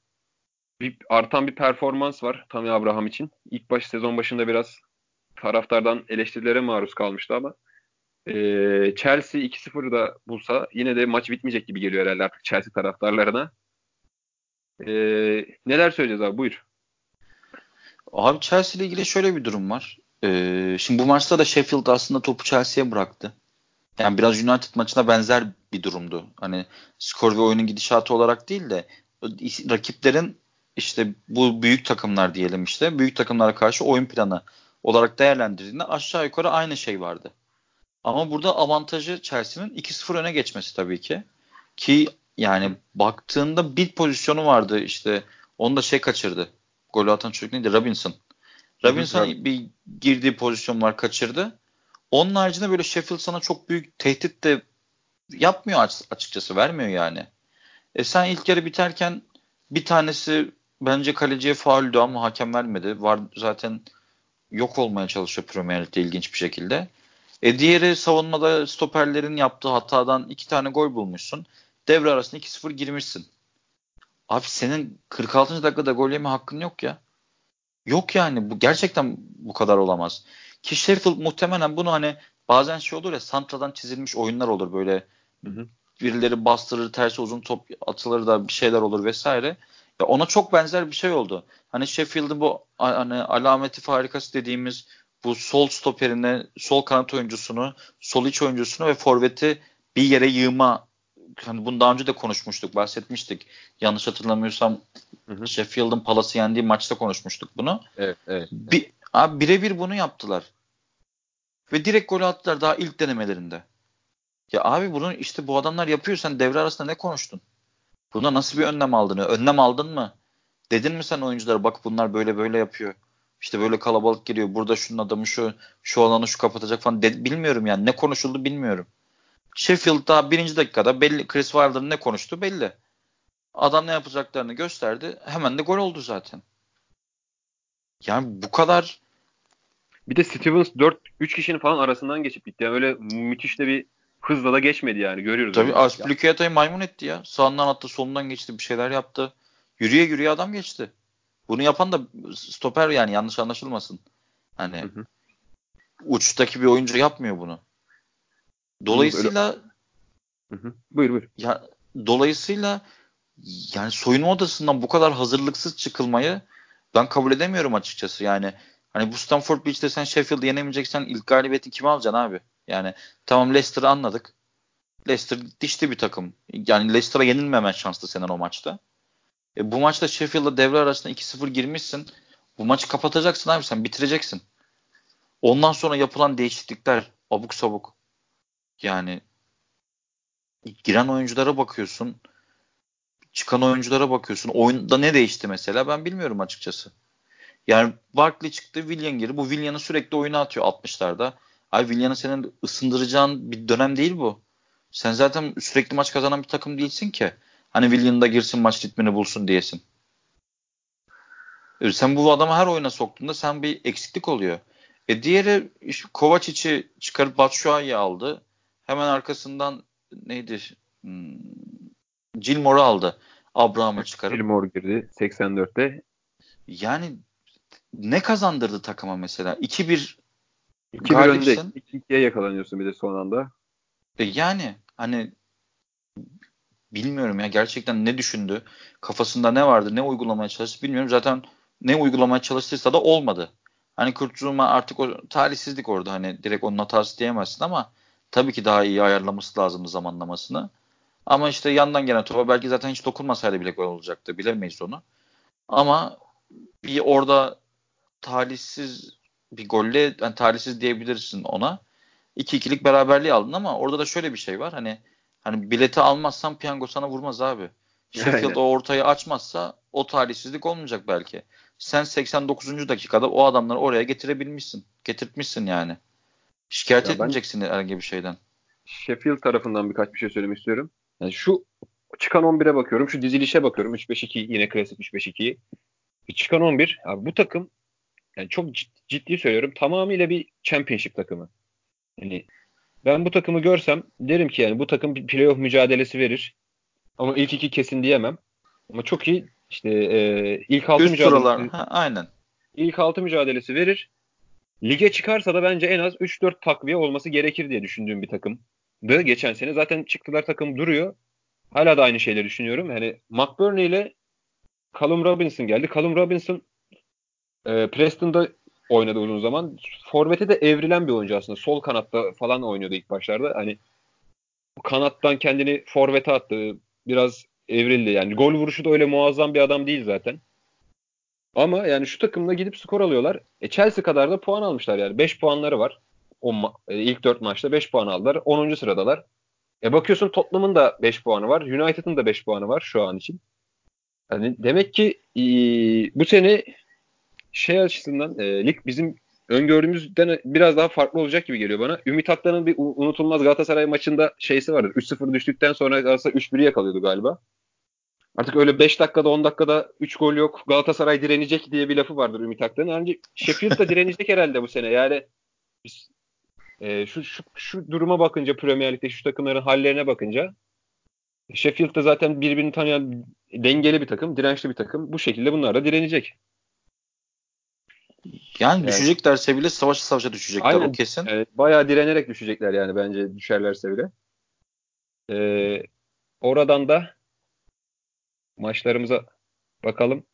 Speaker 1: Bir, artan bir performans var Tammy Abraham için. İlk baş sezon başında biraz taraftardan eleştirilere maruz kalmıştı ama e, Chelsea 2-0 da bulsa yine de maç bitmeyecek gibi geliyor herhalde artık Chelsea taraftarlarına. E, neler söyleyeceğiz abi buyur.
Speaker 2: Abi Chelsea ile ilgili şöyle bir durum var. Ee, şimdi bu maçta da Sheffield aslında topu Chelsea'ye bıraktı. Yani biraz United maçına benzer bir durumdu. Hani skor ve oyunun gidişatı olarak değil de rakiplerin işte bu büyük takımlar diyelim işte büyük takımlara karşı oyun planı olarak değerlendirdiğinde aşağı yukarı aynı şey vardı. Ama burada avantajı Chelsea'nin 2-0 öne geçmesi tabii ki. Ki yani baktığında bir pozisyonu vardı işte onu da şey kaçırdı. Golü atan çocuk neydi? Robinson. Robinson bir girdiği pozisyon var kaçırdı. Onun haricinde böyle Sheffield sana çok büyük tehdit de yapmıyor açıkçası. Vermiyor yani. E sen ilk yarı biterken bir tanesi bence kaleciye fauldü ama hakem vermedi. Var zaten yok olmaya çalışıyor Premier Lig'de ilginç bir şekilde. E diğeri savunmada stoperlerin yaptığı hatadan iki tane gol bulmuşsun. Devre arasında 2-0 girmişsin. Abi senin 46. dakikada gol yeme hakkın yok ya. Yok yani bu gerçekten bu kadar olamaz. Ki Sheffield muhtemelen bunu hani bazen şey olur ya santradan çizilmiş oyunlar olur böyle hı hı. birileri bastırır ters uzun top atılır da bir şeyler olur vesaire. Ya ona çok benzer bir şey oldu. Hani Sheffield'ın bu hani alameti farikası dediğimiz bu sol stoperini, sol kanat oyuncusunu, sol iç oyuncusunu ve forveti bir yere yığma hani bunu daha önce de konuşmuştuk, bahsetmiştik. Yanlış hatırlamıyorsam hı hı. Sheffield'ın Palas'ı yendiği maçta konuşmuştuk bunu.
Speaker 1: Evet, evet.
Speaker 2: Bir, abi birebir bunu yaptılar. Ve direkt gol attılar daha ilk denemelerinde. Ya abi bunu işte bu adamlar yapıyor. Sen devre arasında ne konuştun? Buna nasıl bir önlem aldın? Önlem aldın mı? Dedin mi sen oyunculara bak bunlar böyle böyle yapıyor. İşte böyle kalabalık geliyor. Burada şunun adamı şu şu alanı şu kapatacak falan. De, bilmiyorum yani. Ne konuşuldu bilmiyorum. Sheffield daha birinci dakikada belli Chris Wilder'ın ne konuştu belli. Adam ne yapacaklarını gösterdi. Hemen de gol oldu zaten. Yani bu kadar
Speaker 1: bir de Stevens 4 3 kişinin falan arasından geçip gitti. Yani öyle müthiş de bir hızla da geçmedi yani görüyoruz.
Speaker 2: Tabii Aspilicueta'yı maymun etti ya. Sağından attı, solundan geçti, bir şeyler yaptı. Yürüye yürüye adam geçti. Bunu yapan da stoper yani yanlış anlaşılmasın. Hani hı hı. uçtaki bir oyuncu yapmıyor bunu. Dolayısıyla
Speaker 1: hı hı. Buyur buyur.
Speaker 2: Ya dolayısıyla yani soyunma odasından bu kadar hazırlıksız çıkılmayı ben kabul edemiyorum açıkçası. Yani hani bu Stanford Bridge'de sen Sheffield'ı yenemeyeceksen ilk galibiyeti kime alacaksın abi? Yani tamam Leicester'ı anladık. Leicester dişli bir takım. Yani Leicester'a yenilmemen şanslı senin o maçta. E, bu maçta Sheffield'la devre arasında 2-0 girmişsin. Bu maçı kapatacaksın abi sen bitireceksin. Ondan sonra yapılan değişiklikler abuk sabuk. Yani giren oyunculara bakıyorsun. Çıkan oyunculara bakıyorsun. Oyunda ne değişti mesela ben bilmiyorum açıkçası. Yani Barkley çıktı, Willian girdi. Bu Willian'ı sürekli oyuna atıyor 60'larda. Ay Willian'ı senin ısındıracağın bir dönem değil bu. Sen zaten sürekli maç kazanan bir takım değilsin ki. Hani Willian da girsin maç ritmini bulsun diyesin. E, sen bu adamı her oyuna soktuğunda sen bir eksiklik oluyor. E diğeri işte Kovacic'i çıkarıp Batshuayi'yi aldı. Hemen arkasından neydi? Hmm, Gilmore'u aldı. Abraham'ı çıkarıp.
Speaker 1: Gilmore girdi 84'te.
Speaker 2: Yani ne kazandırdı takıma mesela? 2-1
Speaker 1: 2-1 önde. 2-2'ye yakalanıyorsun bir de son anda.
Speaker 2: E yani hani bilmiyorum ya gerçekten ne düşündü? Kafasında ne vardı? Ne uygulamaya çalıştı bilmiyorum. Zaten ne uygulamaya çalıştıysa da olmadı. Hani Kurt Zuma artık o talihsizlik orada hani direkt onun hatası diyemezsin ama tabii ki daha iyi ayarlaması lazımdı zamanlamasını. Ama işte yandan gelen topa belki zaten hiç dokunmasaydı bile gol olacaktı. Bilemeyiz onu. Ama bir orada talihsiz bir golle yani talihsiz diyebilirsin ona. 2-2'lik beraberliği aldın ama orada da şöyle bir şey var. Hani hani bileti almazsan piyango sana vurmaz abi. Sheffield o ortayı açmazsa o talihsizlik olmayacak belki. Sen 89. dakikada o adamları oraya getirebilmişsin. Getirtmişsin yani. Şikayet ya etmeyeceksin herhangi bir şeyden.
Speaker 1: Sheffield tarafından birkaç bir şey söylemek istiyorum. Yani şu çıkan 11'e bakıyorum. Şu dizilişe bakıyorum. 3-5-2 yine klasik 3-5-2'yi. Çıkan 11. Abi bu takım yani çok ciddi söylüyorum tamamıyla bir championship takımı. Yani ben bu takımı görsem derim ki yani bu takım bir playoff mücadelesi verir. Ama ilk iki kesin diyemem. Ama çok iyi işte e, ilk altı Üst mücadelesi. Sıralar.
Speaker 2: Ha, aynen.
Speaker 1: İlk altı mücadelesi verir. Lige çıkarsa da bence en az 3-4 takviye olması gerekir diye düşündüğüm bir takımdı geçen sene. Zaten çıktılar takım duruyor. Hala da aynı şeyleri düşünüyorum. Yani McBurney ile Callum Robinson geldi. Callum Robinson e, Preston'da oynadı uzun zaman. Forvet'e de evrilen bir oyuncu aslında. Sol kanatta falan oynuyordu ilk başlarda. Hani kanattan kendini forvete attı. Biraz evrildi. Yani gol vuruşu da öyle muazzam bir adam değil zaten. Ama yani şu takımda gidip skor alıyorlar. E Chelsea kadar da puan almışlar yani. 5 puanları var. O ma- e, ilk 4 maçta 5 puan aldılar. 10. sıradalar. E bakıyorsun Tottenham'ın da 5 puanı var. United'ın da 5 puanı var şu an için. Yani demek ki e, bu sene şey açısından e, lig bizim öngördüğümüzden biraz daha farklı olacak gibi geliyor bana. Ümit Aktan'ın bir unutulmaz Galatasaray maçında şeysi vardı. 3-0 düştükten sonra Galatasaray 3-1'i yakalıyordu galiba. Artık öyle 5 dakikada 10 dakikada 3 gol yok Galatasaray direnecek diye bir lafı vardır Ümit Aktan'ın. Ancak Sheffield da direnecek herhalde bu sene. Yani biz, e, şu, şu, şu duruma bakınca Premier Lig'de şu takımların hallerine bakınca Sheffield da zaten birbirini tanıyan dengeli bir takım, dirençli bir takım. Bu şekilde bunlar da direnecek.
Speaker 2: Yani, yani düşeceklerse bile savaşa savaşa düşecekler aynen, o kesin.
Speaker 1: Evet, bayağı direnerek düşecekler yani bence düşerlerse bile. Ee, oradan da maçlarımıza bakalım.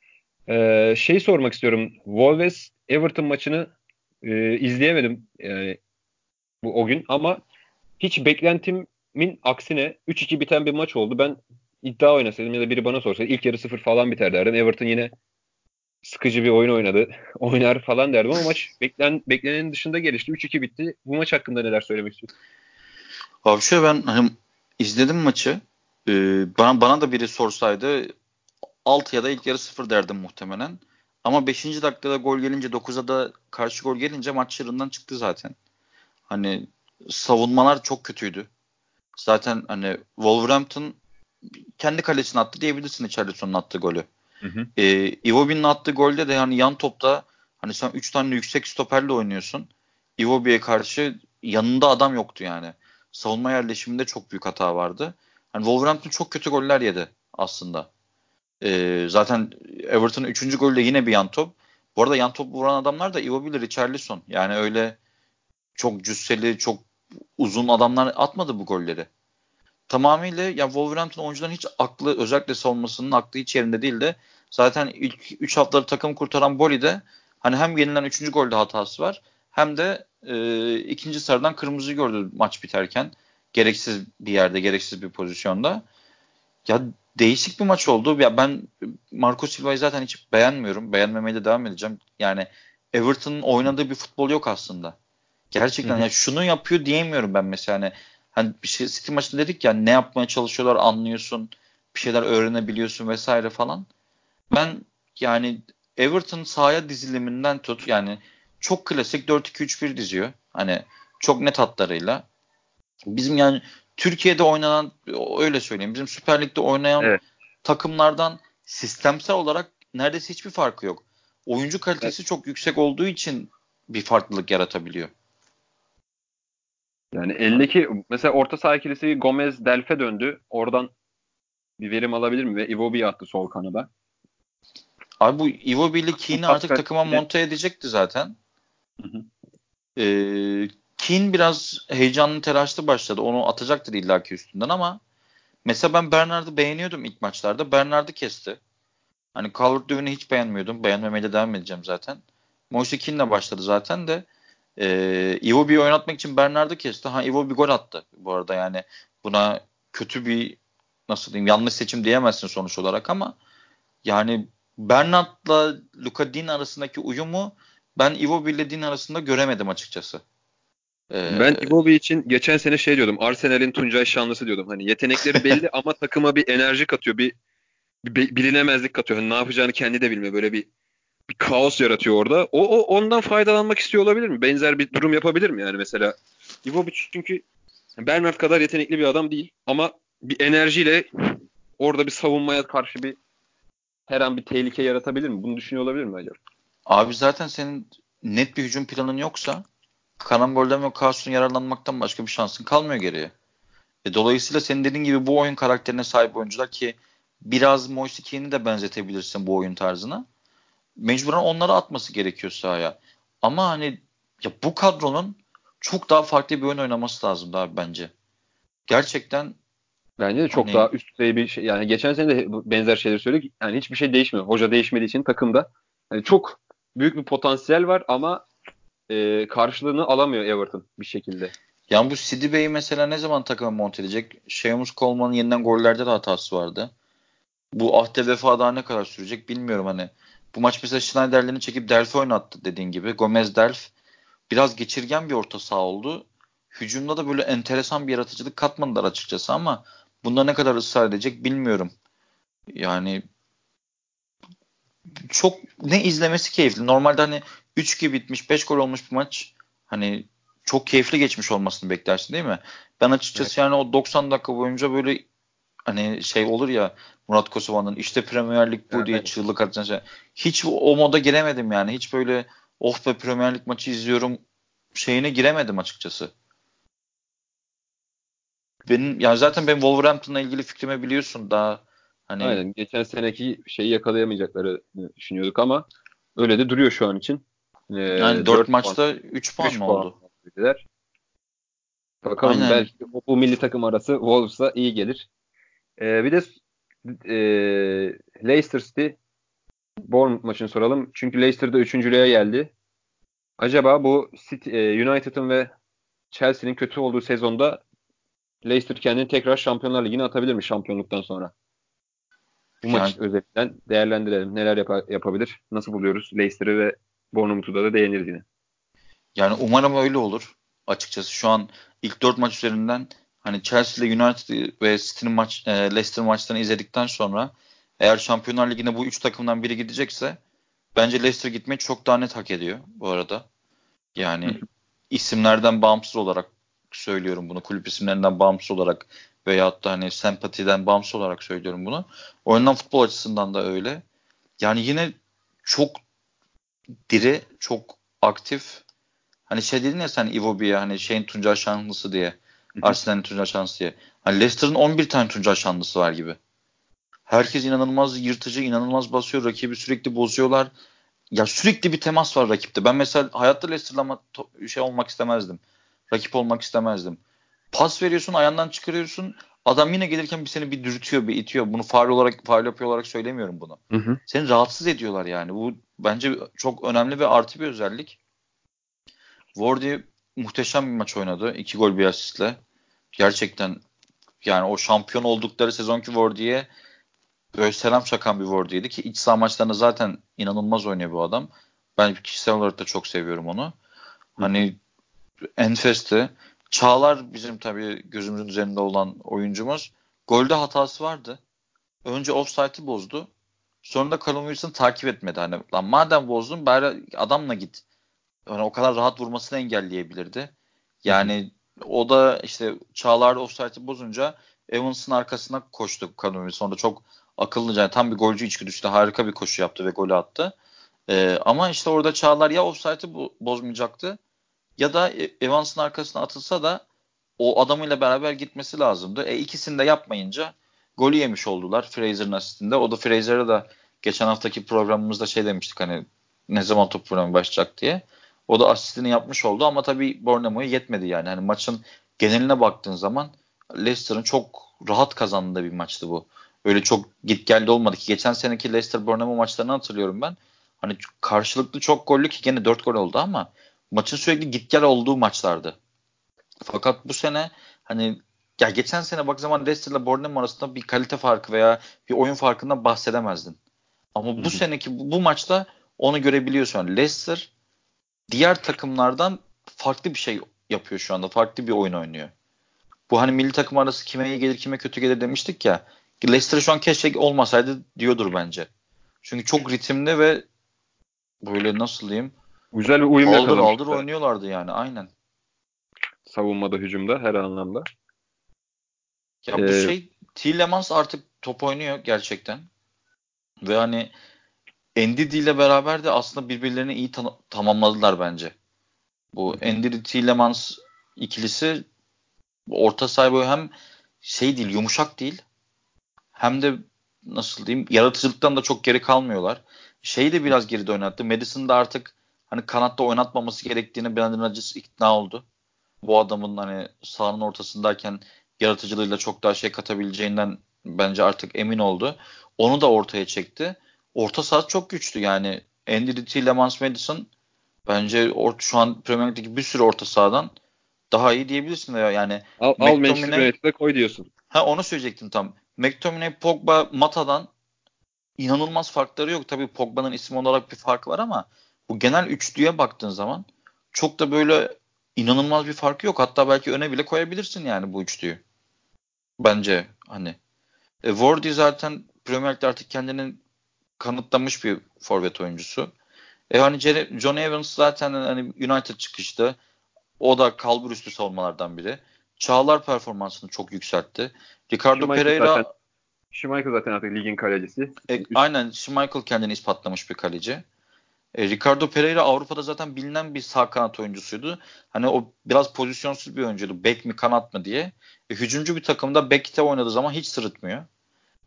Speaker 1: Ee, şey sormak istiyorum. Wolves Everton maçını e, izleyemedim yani bu o gün ama hiç beklentimin aksine 3-2 biten bir maç oldu. Ben iddia oynasaydım ya da biri bana sorsa ilk yarı 0 falan biter derdim. Everton yine sıkıcı bir oyun oynadı. Oynar falan derdim ama maç beklen, beklenenin dışında gelişti. 3-2 bitti. Bu maç hakkında neler söylemek istiyorsun?
Speaker 2: Abi şöyle ben hani, izledim maçı. Ee, bana, bana da biri sorsaydı 6 ya da ilk yarı 0 derdim muhtemelen. Ama 5. dakikada gol gelince 9'a da karşı gol gelince maç çığırından çıktı zaten. Hani savunmalar çok kötüydü. Zaten hani Wolverhampton kendi kalesine attı diyebilirsin Richarlison'un attığı golü. Hı. E, Iwobi'nin attığı golde de yani yan topta hani sen 3 tane yüksek stoperle oynuyorsun. Iwobi'ye karşı yanında adam yoktu yani. Savunma yerleşiminde çok büyük hata vardı. Hani Wolverhampton çok kötü goller yedi aslında. E, zaten Everton'ın 3. golü de yine bir yan top. Bu arada yan top vuran adamlar da Immobile, Richarlison. Yani öyle çok cüsseli, çok uzun adamlar atmadı bu golleri. Tamamıyla ya Wolverhampton oyuncuların hiç aklı özellikle savunmasının aklı hiç yerinde değildi. Zaten ilk 3 haftaları takım kurtaran Boli'de hani hem yenilen 3. golde hatası var hem de e, ikinci sarıdan kırmızı gördü maç biterken. Gereksiz bir yerde, gereksiz bir pozisyonda. Ya değişik bir maç oldu. Ya ben Marco Silva'yı zaten hiç beğenmiyorum. Beğenmemeye de devam edeceğim. Yani Everton'ın oynadığı bir futbol yok aslında. Gerçekten ya şunu yapıyor diyemiyorum ben mesela hani hani bir şey City maçında dedik ya ne yapmaya çalışıyorlar anlıyorsun. Bir şeyler öğrenebiliyorsun vesaire falan. Ben yani Everton sahaya diziliminden tut yani çok klasik 4-2-3-1 diziyor. Hani çok net hatlarıyla. Bizim yani Türkiye'de oynanan öyle söyleyeyim. Bizim Süper Lig'de oynayan evet. takımlardan sistemsel olarak neredeyse hiçbir farkı yok. Oyuncu kalitesi evet. çok yüksek olduğu için bir farklılık yaratabiliyor.
Speaker 1: Yani eldeki mesela orta saha ikilisi Gomez Delfe döndü. Oradan bir verim alabilir mi? Ve Iwobi attı sol kanada.
Speaker 2: Abi bu Iwobi ile Keane'i artık takıma monte edecekti zaten. Hı hı. Ee, Keane biraz heyecanlı telaşlı başladı. Onu atacaktır illaki üstünden ama mesela ben Bernard'ı beğeniyordum ilk maçlarda. Bernard'ı kesti. Hani Calvert-Lewin'i hiç beğenmiyordum. Beğenmemeye de devam edeceğim zaten. Moise Keane'le başladı zaten de e, Iwobi'yi oynatmak için Bernard'ı kesti. Ha Iwobi gol attı bu arada yani buna kötü bir nasıl diyeyim yanlış seçim diyemezsin sonuç olarak ama yani Bernard'la Luka Din arasındaki uyumu ben Iwobi ile Din arasında göremedim açıkçası.
Speaker 1: Ee, ben Iwobi için geçen sene şey diyordum. Arsenal'in Tuncay Şanlısı diyordum. Hani yetenekleri belli ama takıma bir enerji katıyor. Bir, bir bilinemezlik katıyor. Hani ne yapacağını kendi de bilmiyor. Böyle bir bir kaos yaratıyor orada. O, o ondan faydalanmak istiyor olabilir mi? Benzer bir durum yapabilir mi yani mesela? Iwobi çünkü Bernard kadar yetenekli bir adam değil ama bir enerjiyle orada bir savunmaya karşı bir her an bir tehlike yaratabilir mi? Bunu düşünüyor olabilir mi acaba?
Speaker 2: Abi zaten senin net bir hücum planın yoksa karambolden ve kaostan yararlanmaktan başka bir şansın kalmıyor geriye. E, dolayısıyla senin dediğin gibi bu oyun karakterine sahip oyuncular ki biraz Moise Keane'i de benzetebilirsin bu oyun tarzına mecburen onları atması gerekiyor sahaya. Ama hani ya bu kadronun çok daha farklı bir oyun oynaması lazım daha bence. Gerçekten
Speaker 1: Bence de çok hani, daha üst düzey bir şey. Yani geçen sene de benzer şeyler söyledik. Yani hiçbir şey değişmiyor. Hoca değişmediği için takımda yani çok büyük bir potansiyel var ama e, karşılığını alamıyor Everton bir şekilde.
Speaker 2: Yani bu Sidi Bey'i mesela ne zaman takıma monte edecek? Seamus Coleman'ın yeniden gollerde de hatası vardı. Bu ahde vefa daha ne kadar sürecek bilmiyorum hani. Bu maç mesela Schneider'lerini çekip Delphi oynattı dediğin gibi. Gomez Delf biraz geçirgen bir orta saha oldu. Hücumda da böyle enteresan bir yaratıcılık katmadılar açıkçası ama bunda ne kadar ısrar edecek bilmiyorum. Yani çok ne izlemesi keyifli. Normalde hani 3-2 bitmiş 5 gol olmuş bir maç hani çok keyifli geçmiş olmasını beklersin değil mi? Ben açıkçası evet. yani o 90 dakika boyunca böyle hani şey olur ya Murat Kosova'nın işte Premier Lig bu evet, diye çığlık atan şey. Hiç o moda giremedim yani. Hiç böyle oh be Premier Lig maçı izliyorum şeyine giremedim açıkçası. Benim yani zaten ben Wolverhampton'la ilgili fikrimi biliyorsun daha hani
Speaker 1: Aynen. Geçen seneki şeyi yakalayamayacakları düşünüyorduk ama öyle de duruyor şu an için.
Speaker 2: Ee, yani 4, 4 maçta 3 puan, 3 mı oldu? Dediler.
Speaker 1: Bakalım Aynen. belki bu milli takım arası Wolves'a iyi gelir. Ee, bir de e, Leicester City Bournemouth maçını soralım. Çünkü Leicester'da üçüncülüğe geldi. Acaba bu City, e, United'ın ve Chelsea'nin kötü olduğu sezonda Leicester kendini tekrar Şampiyonlar Ligi'ne atabilir mi şampiyonluktan sonra? Bu yani, maç özelinden değerlendirelim. Neler yap- yapabilir? Nasıl buluyoruz Leicester'ı ve Bournemouth'u da, da değiniriz yine.
Speaker 2: Yani umarım öyle olur. Açıkçası şu an ilk dört maç üzerinden hani Chelsea ile United ve City'nin maç, e, Leicester maçlarını izledikten sonra eğer Şampiyonlar Ligi'ne bu üç takımdan biri gidecekse bence Leicester gitmeyi çok daha net hak ediyor bu arada. Yani isimlerden bağımsız olarak söylüyorum bunu. Kulüp isimlerinden bağımsız olarak veyahut da hani sempatiden bağımsız olarak söylüyorum bunu. Oynanan futbol açısından da öyle. Yani yine çok diri, çok aktif. Hani şey dedin ya sen Iwobi'ye hani şeyin Tuncay Şanlısı diye. Arsenal'in Tuncay Şanlısı diye. Hani Leicester'ın 11 tane Tuncay Şanlısı var gibi. Herkes inanılmaz yırtıcı, inanılmaz basıyor. Rakibi sürekli bozuyorlar. ya sürekli bir temas var rakipte. Ben mesela hayatta Leicester'la şey olmak istemezdim. Rakip olmak istemezdim. Pas veriyorsun, ayağından çıkarıyorsun. Adam yine gelirken bir seni bir dürtüyor, bir itiyor. Bunu faal olarak, faal yapıyor olarak söylemiyorum bunu. Hı hı. Seni rahatsız ediyorlar yani. Bu bence çok önemli ve artı bir özellik. Wardy muhteşem bir maç oynadı. İki gol bir asistle. Gerçekten yani o şampiyon oldukları sezonki Wardy'ye böyle selam çakan bir Wardy'ydi ki iç saha maçlarında zaten inanılmaz oynuyor bu adam. Ben kişisel olarak da çok seviyorum onu. Hani enfesti. Çağlar bizim tabii gözümüzün üzerinde olan oyuncumuz. Golde hatası vardı. Önce offside'ı bozdu. Sonra da Callum Wilson takip etmedi. Hani lan madem bozdun bari adamla git. Yani o kadar rahat vurmasını engelleyebilirdi. Yani o da işte Çağlar offside'ı bozunca Evans'ın arkasına koştu Callum Wilson. Sonra çok akıllıca yani tam bir golcü içgüdüsüyle harika bir koşu yaptı ve golü attı. Ee, ama işte orada Çağlar ya offside'ı bozmayacaktı ya da e, Evans'ın arkasına atılsa da o adamıyla beraber gitmesi lazımdı. E ikisini de yapmayınca golü yemiş oldular Fraser'ın asistinde. O da Fraser'a da geçen haftaki programımızda şey demiştik hani ne zaman top programı başlayacak diye. O da asistini yapmış oldu ama tabii Bournemouth'a yetmedi yani. Hani maçın geneline baktığın zaman Leicester'ın çok rahat kazandığı bir maçtı bu. Öyle çok git geldi olmadı ki. Geçen seneki Leicester Bournemouth maçlarını hatırlıyorum ben. Hani karşılıklı çok gollü ki gene 4 gol oldu ama maçın sürekli git gel olduğu maçlardı. Fakat bu sene hani ya geçen sene bak zaman Leicester ile Bournemouth arasında bir kalite farkı veya bir oyun farkından bahsedemezdin. Ama bu Hı-hı. seneki bu, bu maçta onu görebiliyorsun. Leicester diğer takımlardan farklı bir şey yapıyor şu anda. Farklı bir oyun oynuyor. Bu hani milli takım arası kime iyi gelir kime kötü gelir demiştik ya. Leicester şu an keşke olmasaydı diyordur bence. Çünkü çok ritimli ve böyle nasıl diyeyim
Speaker 1: Güzel bir uyum
Speaker 2: aldır aldır oynuyorlardı yani aynen.
Speaker 1: Savunmada, hücumda her anlamda.
Speaker 2: Ya ee, bu şey Tillemans artık top oynuyor gerçekten. Ve hani Endidi ile beraber de aslında birbirlerini iyi ta- tamamladılar bence. Bu Endidi Tillemans ikilisi orta sahibi hem şey değil, yumuşak değil. Hem de nasıl diyeyim, yaratıcılıktan da çok geri kalmıyorlar. Şeyi de biraz geri oynattı. Madison da artık hani kanatta oynatmaması gerektiğini Brandon Rodgers ikna oldu. Bu adamın hani sahanın ortasındayken yaratıcılığıyla çok daha şey katabileceğinden bence artık emin oldu. Onu da ortaya çekti. Orta saha çok güçlü yani. Andy Tillemans Madison bence or, şu an Premier Lig'deki bir sürü orta sahadan daha iyi diyebilirsin ya. Yani
Speaker 1: al, al Manchester koy diyorsun.
Speaker 2: Ha onu söyleyecektim tam. McTominay, Pogba, Mata'dan inanılmaz farkları yok. Tabii Pogba'nın isim olarak bir fark var ama bu genel üçlüye baktığın zaman çok da böyle inanılmaz bir farkı yok. Hatta belki öne bile koyabilirsin yani bu üçlüyü. Bence hani. E, Wardy zaten Premier Lig'de artık kendini kanıtlamış bir forvet oyuncusu. E hani John Evans zaten hani United çıkıştı. O da kalbur üstü savunmalardan biri. Çağlar performansını çok yükseltti. Ricardo Schmeichel Pereira
Speaker 1: zaten, Schmeichel zaten artık ligin kalecisi.
Speaker 2: E, aynen Schmeichel kendini ispatlamış bir kaleci. E, Ricardo Pereira Avrupa'da zaten bilinen bir sağ kanat oyuncusuydu. Hani o biraz pozisyonsuz bir oyuncuydu. Bek mi kanat mı diye. E, hücumcu bir takımda bekte oynadığı zaman hiç sırıtmıyor.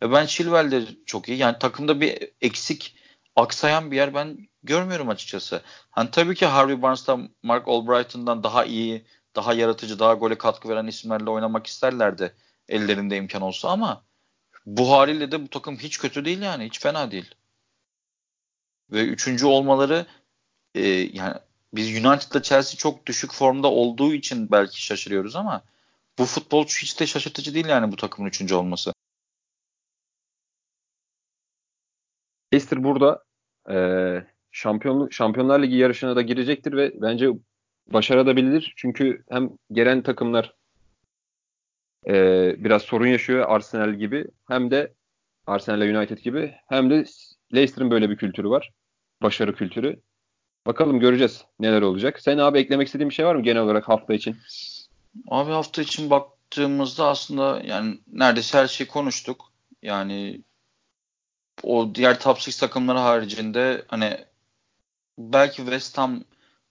Speaker 2: E, ben Chilwell de çok iyi. Yani takımda bir eksik aksayan bir yer ben görmüyorum açıkçası. Hani tabii ki Harvey Barnes'ta Mark Albrighton'dan daha iyi, daha yaratıcı, daha gole katkı veren isimlerle oynamak isterlerdi ellerinde imkan olsa ama bu haliyle de bu takım hiç kötü değil yani. Hiç fena değil ve üçüncü olmaları e, yani biz United'la Chelsea çok düşük formda olduğu için belki şaşırıyoruz ama bu futbol hiç de şaşırtıcı değil yani bu takımın üçüncü olması.
Speaker 1: Leicester burada e, şampiyon, Şampiyonlar Ligi yarışına da girecektir ve bence başarabilir. Çünkü hem gelen takımlar e, biraz sorun yaşıyor Arsenal gibi hem de Arsenal United gibi hem de Leicester'ın böyle bir kültürü var başarı kültürü. Bakalım göreceğiz neler olacak. Sen abi eklemek istediğin bir şey var mı genel olarak hafta için?
Speaker 2: Abi hafta için baktığımızda aslında yani neredeyse her şeyi konuştuk. Yani o diğer top 6 takımları haricinde hani belki West Ham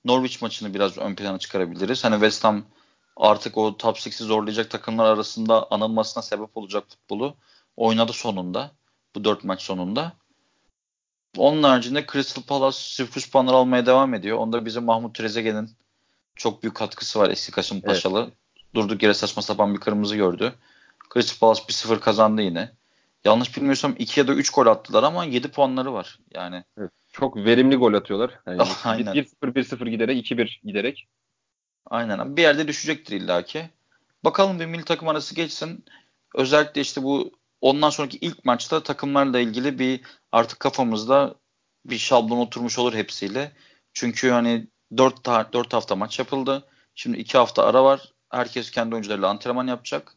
Speaker 2: Norwich maçını biraz ön plana çıkarabiliriz. Hani West Ham artık o top 6'i zorlayacak takımlar arasında anılmasına sebep olacak futbolu oynadı sonunda. Bu dört maç sonunda. Onun haricinde Crystal Palace sürpriz puanlar almaya devam ediyor. Onda bizim Mahmut Trezeguet'in çok büyük katkısı var eski Kasımpaşalı. Evet. Durduk yere saçma sapan bir kırmızı gördü. Crystal Palace 1-0 kazandı yine. Yanlış bilmiyorsam 2 ya da 3 gol attılar ama 7 puanları var. Yani
Speaker 1: evet, çok verimli gol atıyorlar. Yani Aynen. 1-0 1-0 giderek 2-1 giderek.
Speaker 2: Aynen. Bir yerde düşecektir illaki. Bakalım bir milli takım arası geçsin. Özellikle işte bu ondan sonraki ilk maçta takımlarla ilgili bir artık kafamızda bir şablon oturmuş olur hepsiyle. Çünkü hani 4, 4 hafta maç yapıldı. Şimdi 2 hafta ara var. Herkes kendi oyuncularıyla antrenman yapacak.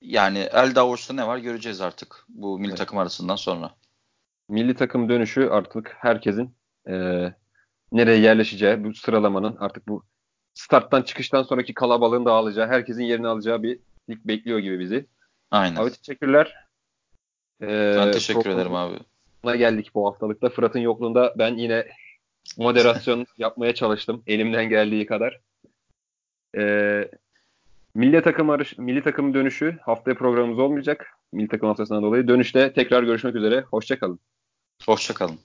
Speaker 2: Yani elde avuçta ne var göreceğiz artık bu milli evet. takım arasından sonra.
Speaker 1: Milli takım dönüşü artık herkesin e, nereye yerleşeceği, bu sıralamanın artık bu starttan çıkıştan sonraki kalabalığın dağılacağı, herkesin yerini alacağı bir lig bekliyor gibi bizi.
Speaker 2: Aynen.
Speaker 1: Abi teşekkürler.
Speaker 2: Ee, ben teşekkür ederim abi.
Speaker 1: Geldik bu haftalıkta. Fırat'ın yokluğunda ben yine moderasyon yapmaya çalıştım. Elimden geldiği kadar. Ee, milli takım arış, milli takım dönüşü haftaya programımız olmayacak. Milli takım haftasından dolayı. Dönüşte tekrar görüşmek üzere. Hoşçakalın.
Speaker 2: Hoşçakalın.